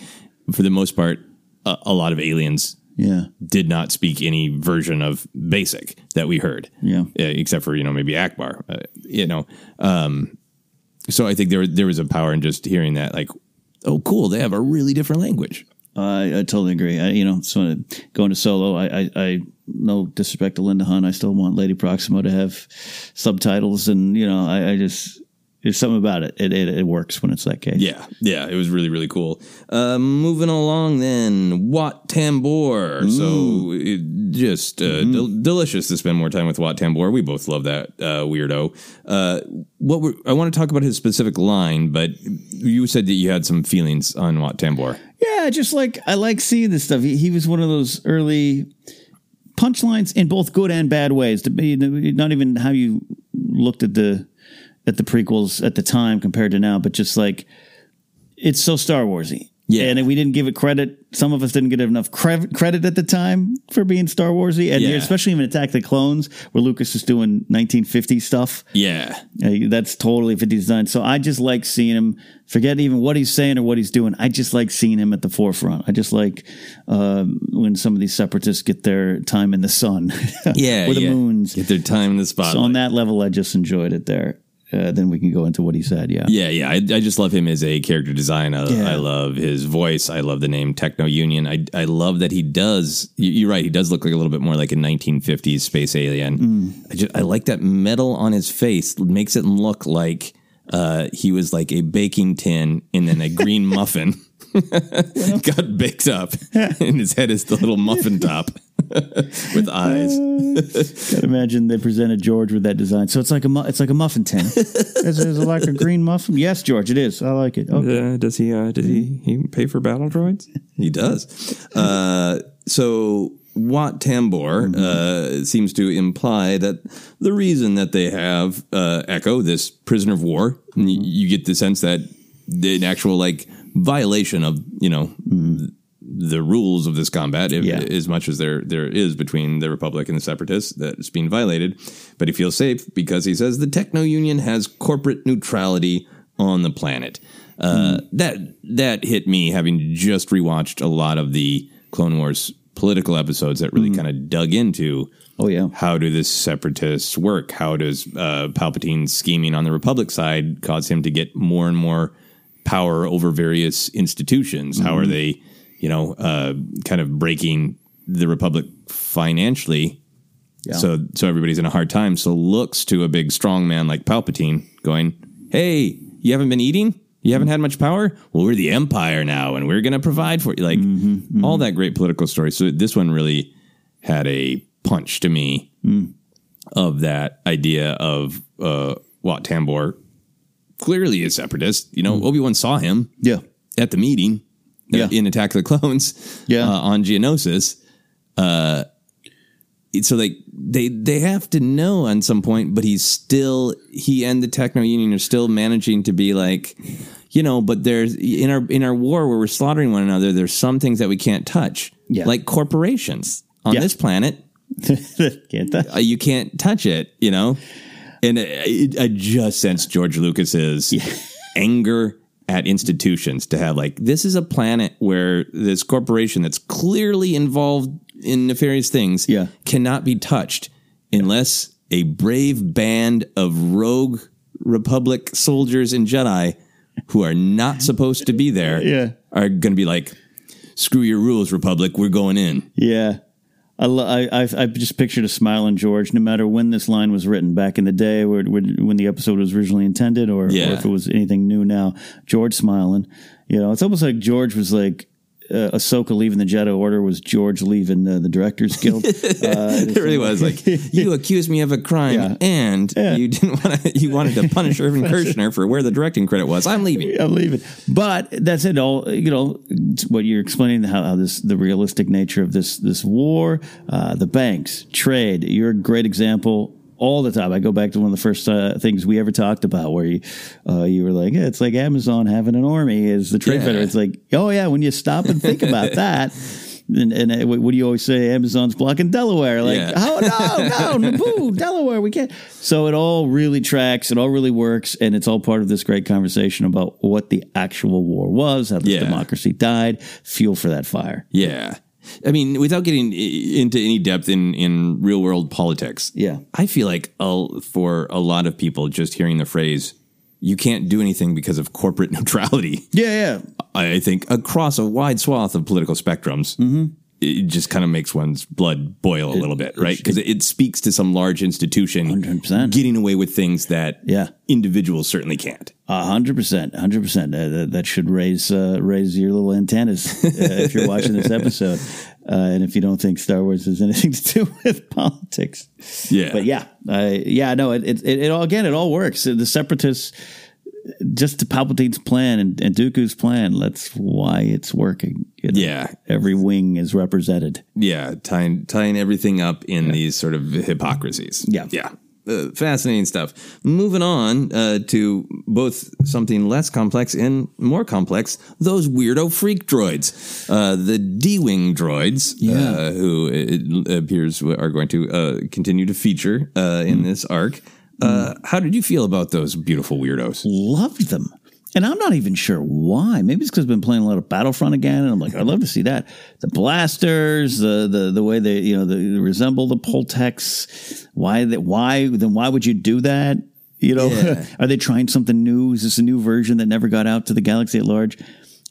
for the most part, a, a lot of aliens yeah. did not speak any version of basic that we heard. Yeah. Uh, except for you know maybe Ackbar. Uh, you know, um, so I think there there was a power in just hearing that. Like, oh, cool, they have a really different language. I, I totally agree. I, you know, so going to solo, I, I, I no disrespect to Linda Hunt, I still want Lady Proxima to have subtitles, and you know, I, I just there's something about it. It, it. it works when it's that case. Yeah, yeah, it was really really cool. Uh, moving along, then Wat Tambor. So it, just uh, del- delicious to spend more time with Wat Tambor. We both love that uh, weirdo. Uh, what we're, I want to talk about his specific line, but you said that you had some feelings on Wat Tambor. Yeah, just like I like seeing this stuff. He, he was one of those early punchlines in both good and bad ways. To be not even how you looked at the at the prequels at the time compared to now, but just like it's so Star Warsy. Yeah. And we didn't give it credit. Some of us didn't get enough cre- credit at the time for being Star Warsy, and Yeah. especially even Attack the Clones, where Lucas is doing 1950 stuff. Yeah. Uh, that's totally 50s design. So I just like seeing him. Forget even what he's saying or what he's doing. I just like seeing him at the forefront. I just like um, when some of these separatists get their time in the sun, [laughs] Yeah. or the yeah. moons. Get their time in the spotlight. So on that level, I just enjoyed it there. Uh, then we can go into what he said. Yeah. Yeah, yeah. I, I just love him as a character design. I, Yeah. I love his voice. I love the name Techno Union. I, I love that he does. you- You're right. He does look like a little bit more like a 1950s space alien. Mm. I just I like that metal on his face. Makes it look like uh, he was like a baking tin and then a green [laughs] muffin [laughs] got baked up, [laughs] and his head is the little muffin top [laughs] with eyes. Gotta [laughs] imagine they presented George with that design. So it's like a mu- it's like a muffin tin. [laughs] is, is it like a green muffin? Yes, George, it is. I like it. Okay. Uh, does he? Uh, does he? He pay for battle droids? He does. Uh, so Wat Tambor uh, seems to imply that the reason that they have uh, Echo, this prisoner of war, and y- you get the sense that the actual like violation of you know. The rules of this combat, if, Yeah. as much as there there is between the Republic and the Separatists, that's being violated. But he feels safe because he says the Techno Union has corporate neutrality on the planet. Uh, That that hit me having just rewatched a lot of the Clone Wars political episodes that really kind of dug into. Oh yeah. How do the separatists work? How does uh, Palpatine's scheming on the Republic side cause him to get more and more power over various institutions? How are they, you know, uh, kind of breaking the Republic financially? So so everybody's in a hard time. So looks to a big strong man like Palpatine going, Hey, you haven't been eating? You haven't had much power? Well, we're the Empire now and we're gonna provide for you. Like all that great political story. So this one really had a punch to me of that idea of uh Wat Tambor clearly a separatist. You know, Obi Wan saw him Yeah. at the meeting Yeah. in Attack of the Clones Yeah. uh, on Geonosis. Uh, so like they they have to know on some point, but he's still he and the Techno Union are still managing to be like, you know, but there's in our in our war where we're slaughtering one another, there's some things that we can't touch, Yeah. like corporations on Yeah. this planet. [laughs] Can't that? Uh, you can't touch it, you know. And I, I just sense George Lucas's anger at institutions to have like this is a planet where this corporation that's clearly involved in nefarious things Yeah. cannot be touched unless a brave band of rogue republic soldiers and jedi who are not supposed to be there Yeah. are going to be like screw your rules republic we're going in Yeah. I, lo- I, I, I just pictured a smiling George, no matter when this line was written back in the day, when, when the episode was originally intended, or, Yeah. or if it was anything new now. George smiling, you know, it's almost like George was like uh, Ahsoka leaving the Jedi Order was George leaving uh, the Directors [laughs] Guild. Uh, it really was like [laughs] you accused me of a crime Yeah. and you didn't want to [laughs] you wanted to punish Irvin Kershner for where the directing credit was. I'm leaving. I'm leaving. But that's it. All you know, what you're explaining how, how this the realistic nature of this this war, uh, the banks, trade. You're a great example. All the time, I go back to one of the first uh, things we ever talked about, where you uh, you were like, yeah, "It's like Amazon having an army is the trade Yeah. federation." It's like, oh yeah, when you stop and think about [laughs] that. And, and uh, what do you always say? Amazon's blocking Delaware. Like, Yeah. oh no, no, [laughs] Naboo, Delaware, we can't. So it all really tracks. It all really works, and it's all part of this great conversation about what the actual war was, how this Yeah. democracy died. Fuel for that fire. Yeah. I mean, without getting into any depth in, in real world politics, Yeah. I feel like uh, for a lot of people, just hearing the phrase, you can't do anything because of corporate [laughs] neutrality, Yeah, yeah. I think across a wide swath of political spectrums, Mm-hmm. It just kind of makes one's blood boil a little bit, right? Because it, speaks to some large institution 100%. getting away with things that Yeah. individuals certainly can't. A hundred percent, hundred percent. That should raise uh, raise your little antennas uh, if you're watching this [laughs] episode, uh, and if you don't think Star Wars has anything to do [laughs] with politics. Yeah. But yeah, I yeah, no, it, it it all again, it all works. The separatists, just to Palpatine's plan and, and Dooku's plan. That's why it's working. you know. Yeah. every wing is represented. Yeah, tying tying everything up in these sort of hypocrisies. Yeah. yeah. uh, fascinating stuff. Moving on uh, to both something less complex and more complex, those weirdo freak droids. Uh, the D Wing droids, uh, who it appears are going to uh, continue to feature uh, in this arc. Uh, How did you feel about those beautiful weirdos? Loved them. And I'm not even sure why. Maybe it's because I've been playing a lot of Battlefront again, and I'm like, I'd love to see that. The blasters, the the the way they you know they resemble the Poletecs. Why that? Why then? Why would you do that? You know, Yeah. [laughs] are they trying something new? Is this a new version that never got out to the galaxy at large?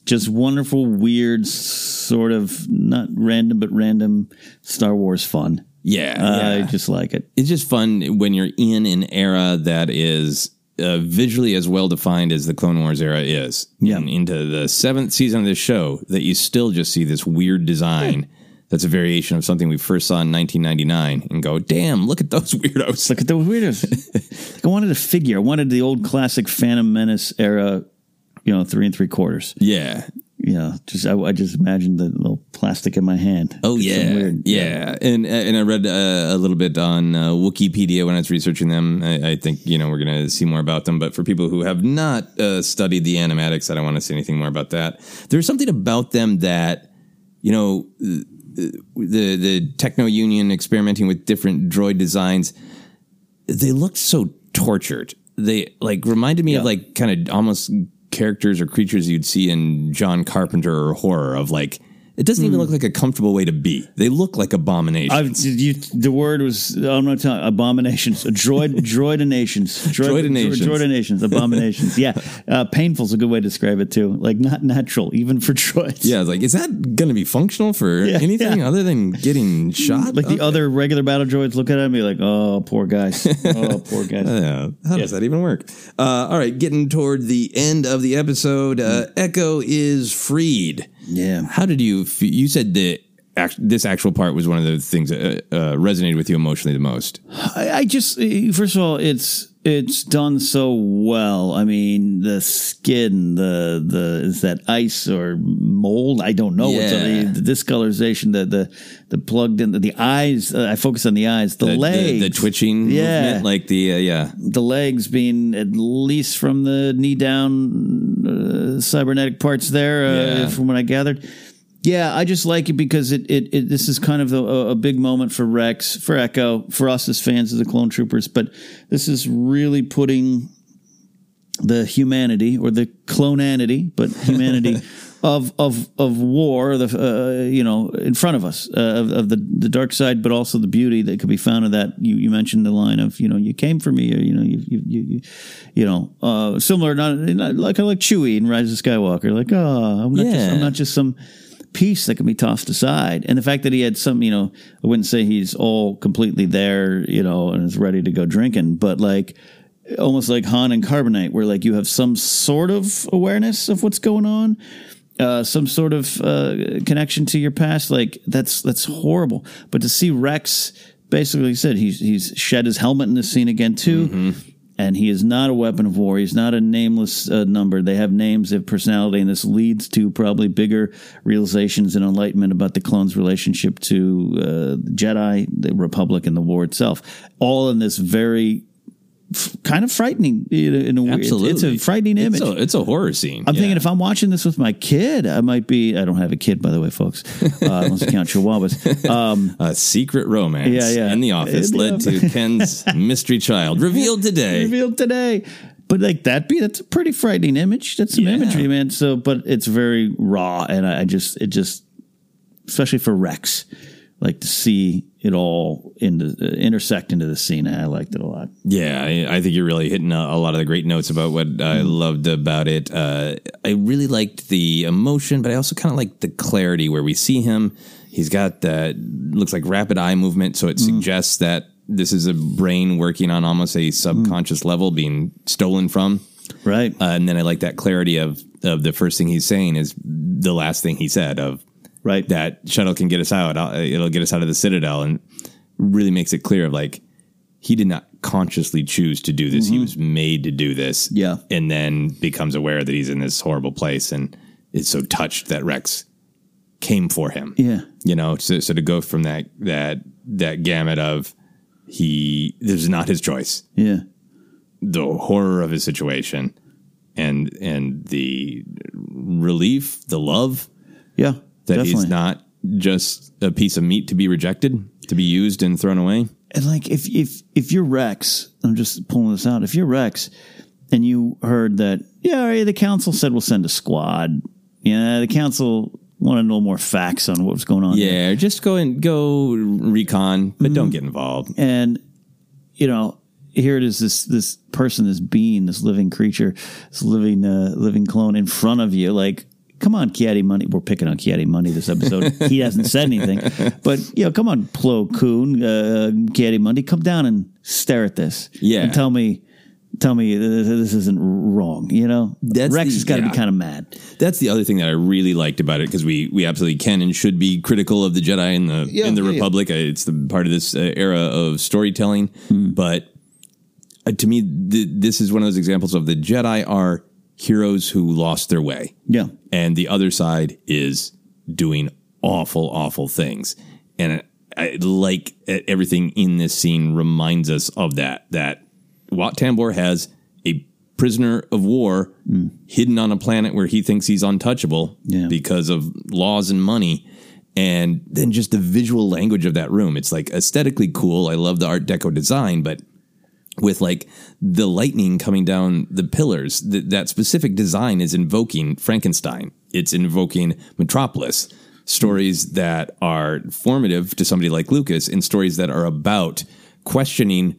Just wonderful, weird, sort of not random but random Star Wars fun. Yeah, I yeah. just like it. it's just fun when you're in an era that is uh, visually as well defined as the Clone Wars era is. Yeah. And into the seventh season of this show, that you still just see this weird design that's a variation of something we first saw in 1999 and go, damn, look at those [laughs] weirdos. Look at those weirdos. [laughs] Like, I wanted a figure. I wanted the old classic Phantom Menace era, you know, three and three quarters. yeah. You know, just I, I just imagined the little plastic in my hand. Oh yeah, weird. yeah, and and I read uh, a little bit on uh, Wikipedia when I was researching them. I, I think you know we're going to see more about them, but for people who have not uh, studied the animatics, I don't want to say anything more about that. There's something about them that you know the the Techno Union experimenting with different droid designs. They looked so tortured. They like reminded me of like kind of almost characters or creatures you'd see in John Carpenter or horror of like it doesn't even look like a comfortable way to be. They look like abominations. I've, you, the word was I'm not telling abominations. Droid, [laughs] droidinations, droid, Droidinations. droidinations, abominations. [laughs] Yeah, uh, painful's a good way to describe it too. Like not natural, even for droids. yeah, like is that going to be functional for [laughs] Yeah, anything yeah. other than getting shot? Like the other regular battle droids look at it and be like, "Oh, poor guys. Oh, poor guys." Yeah. How does that even work? Uh, all right, getting toward the end of the episode, uh, Echo is freed. Yeah. How did you? You said that this actual part was one of the things that uh, uh, resonated with you emotionally the most. I, I just eh, first of all, it's it's done so well. I mean, the skin, the the is that ice or mold? I don't know. Yeah. the, the discolorization, the the the plugged in the, the eyes. Uh, I focus on the eyes, the, The, legs, the, the twitching, Yeah. movement, like the uh, yeah, the legs being at least from the knee down uh, cybernetic parts there, uh, Yeah. from what I gathered. Yeah, I just like it because it, it, it this is kind of a, a big moment for Rex, for Echo, for us as fans of the Clone Troopers. But this is really putting the humanity or the clonanity, but humanity [laughs] of of of war, the uh, you know, in front of us uh, of, of the the dark side, but also the beauty that could be found in that. You you mentioned the line of you know you came for me, or you know you you you, you, you know uh, similar, not, not like I like Chewie in Rise of Skywalker, like oh I'm not just I'm not just some piece that can be tossed aside. And the fact that he had some, you know, I wouldn't say he's all completely there, you know, and is ready to go drinking, but like almost like Han and Carbonite, where like you have some sort of awareness of what's going on. Uh, some sort of uh, connection to your past, like that's that's horrible. But to see Rex, basically said he's he's shed his helmet in this scene again too, and he is not a weapon of war. He's not a nameless uh, number. They have names, they have personality, and this leads to probably bigger realizations and enlightenment about the clones' relationship to uh, the Jedi, the Republic, and the war itself. All in this very f- kind of frightening. In a, in a absolutely. it's a frightening image. It's a, it's a horror scene. I'm Yeah. thinking if I'm watching this with my kid, I might be. I don't have a kid, by the way, folks. Uh, unless you count Chihuahuas. Um, [laughs] a secret romance Yeah, yeah. in the office In the led to Ken's [laughs] mystery child revealed today. revealed today. But like that be that's a pretty frightening image. That's some Yeah. imagery, man. So, but it's very raw, and I, I just it just, especially for Rex, like to see it all into uh, intersect into the scene. I liked it a lot. Yeah, I, I think you're really hitting a, a lot of the great notes about what I Mm-hmm. loved about it. Uh, I really liked the emotion, but I also kind of liked the clarity where we see him. He's got that looks like rapid eye movement, so it Mm-hmm. suggests that this is a brain working on almost a subconscious level, being stolen from. Right. Uh, and then I like that clarity of of the first thing he's saying is the last thing he said of Right. that shuttle can get us out. It'll get us out of the citadel, and really makes it clear of like he did not consciously choose to do this. He was made to do this. Mm-hmm. Yeah. and then becomes aware that he's in this horrible place, and is so touched that Rex came for him. Yeah. You know, so, so to go from that that that gamut of he this is not his choice. Yeah. The horror of his situation and and the relief, the love Yeah. That definitely. he's not just a piece of meat to be rejected, to be used and thrown away. And like if if if you're Rex, I'm just pulling this out. If you're Rex and you heard that, yeah, the council said we'll send a squad. Yeah, the council wanted to know more facts on what was going on. Yeah, just go and go recon, but Mm-hmm. don't get involved. and you know here it is this this person this being this living creature this living uh, living clone in front of you like come on Ki-Adi-Mundi we're picking on Ki-Adi-Mundi this episode he hasn't said anything but you know come on Plo Koon uh, Ki-Adi-Mundi come down and stare at this Yeah. and tell me tell me this, this isn't wrong you know That's Rex the- has got to yeah. be kind of mad That's the other thing that I really liked about it because we we absolutely can and should be critical of the Jedi in the Yeah, in the yeah, yeah. Republic. Uh, It's the part of this uh, era of storytelling, Hmm. but uh, to me, th- this is one of those examples of the Jedi are heroes who lost their way. yeah and the other side is doing awful, awful things. And I, I like everything in this scene reminds us of that. That Wat Tambor has a prisoner of war mm. hidden on a planet where he thinks he's untouchable Yeah. because of laws and money. And then just the visual language of that room. It's like aesthetically cool. I love the Art Deco design, but with like the lightning coming down the pillars. Th- that specific design is invoking Frankenstein. It's invoking Metropolis. Stories that are formative to somebody like Lucas and stories that are about questioning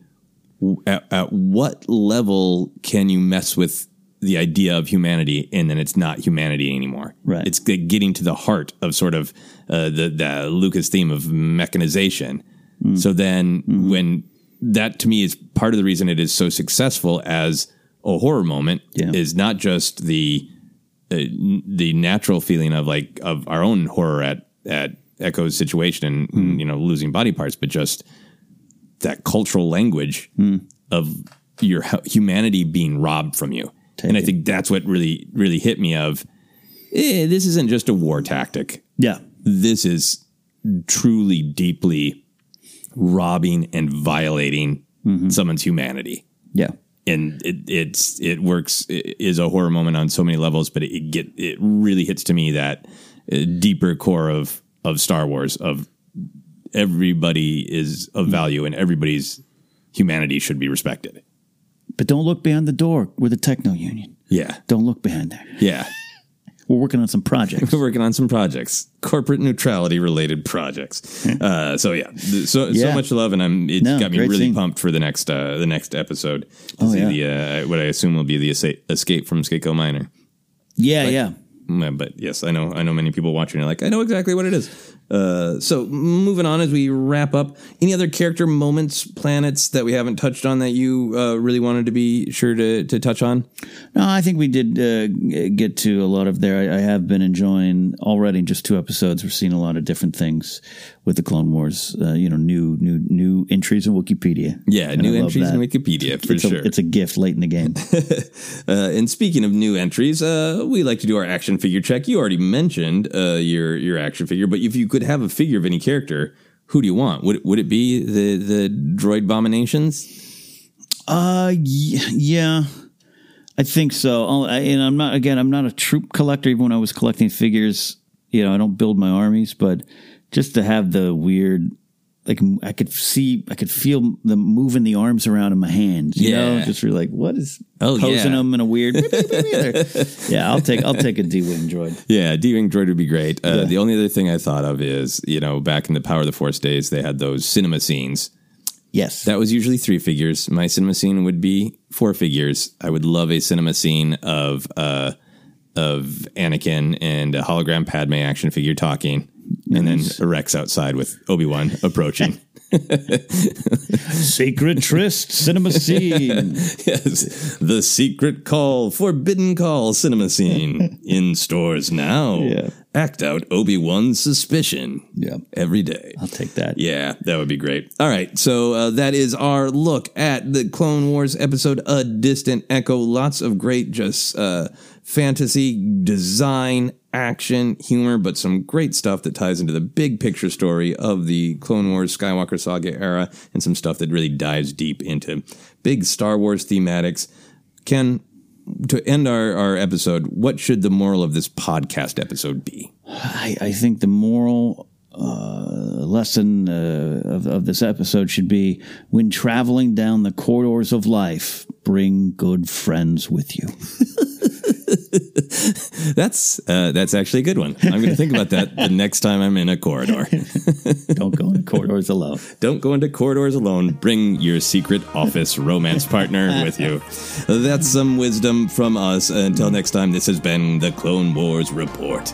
at, at what level can you mess with the idea of humanity and then it's not humanity anymore. Right. It's getting to the heart of sort of uh, the, the Lucas theme of mechanization. So then when that to me is part of the reason it is so successful as a horror moment Yeah. is not just the uh, the natural feeling of like of our own horror at at Echo's situation and you know losing body parts, but just that cultural language of your humanity being robbed from you. and I think that's what really really hit me of eh, this isn't just a war tactic. yeah This is truly deeply robbing and violating someone's humanity yeah and it, it's it works it is a horror moment on so many levels but it get it really hits to me that uh, deeper core of of Star Wars of everybody is of value and everybody's humanity should be respected. but don't look behind the door we're the techno union Yeah. don't look behind there Yeah. We're working on some projects [laughs] We're working on some projects, corporate neutrality related projects. Uh, so yeah, so Yeah. so much love, and I'm it no, got me really scene. pumped for the next uh, the next episode to Oh, see yeah. the uh, what I assume will be the esa- escape from Skako Minor. yeah yeah Mm, But yes, I know I know many people watching are like, I know exactly what it is. Uh, so moving on as we wrap up, any other character moments, planets that we haven't touched on that you uh, really wanted to be sure to to touch on? No, I think we did uh, get to a lot of there. I, I have been enjoying already just two episodes. We're seeing a lot of different things with the Clone Wars. Uh, you know, new new new entries in Wikipedia. Yeah, And new entries in. Wikipedia for it's sure. A, it's a gift late in the game. [laughs] Uh, and speaking of new entries, uh, we like to do our action figure check. You already mentioned uh, your your action figure, but if you could have a figure of any character, who do you want? Would would it be the the droid abominations? Uh, yeah, I think so. I, and I'm not again. I'm not a troop collector. Even when I was collecting figures, you know, I don't build my armies, but just to have the weird, like I could see, I could feel them moving the arms around in my hands. You know, Yeah. just really like what is Oh, posing yeah. them in a weird. [laughs] yeah, I'll take I'll take a D-wing droid. Yeah, D-Wing droid would be great. Uh, Yeah. The only other thing I thought of is, you know, back in the Power of the Force days, they had those cinema scenes. Yes, That was usually three figures. My cinema scene would be four figures. I would love a cinema scene of uh, of Anakin and a hologram Padme action figure talking, and then a Rex outside with Obi Wan approaching. [laughs] sacred tryst cinema scene. [laughs] yes, the secret call, forbidden call cinema scene [laughs] in stores now. Yeah. Act out Obi Wan's suspicion. Yeah. every day. I'll take that. Yeah, that would be great. All right, so uh, that is our look at the Clone Wars episode, A Distant Echo. Lots of great, just uh, fantasy, design, action, humor, but some great stuff that ties into the big picture story of the Clone Wars Skywalker Saga era and some stuff that really dives deep into big Star Wars thematics. Ken, to end our, our episode, what should the moral of this podcast episode be? I, I think the moral uh, lesson uh, of, of this episode should be when traveling down the corridors of life, bring good friends with you. [laughs] [laughs] that's uh, that's actually a good one. I'm going to think about that the next time I'm in a corridor. [laughs] Don't go into corridors alone. Don't go into corridors alone. Bring your secret office romance partner with you. That's some wisdom from us. Until next time, this has been the Clone Wars Report.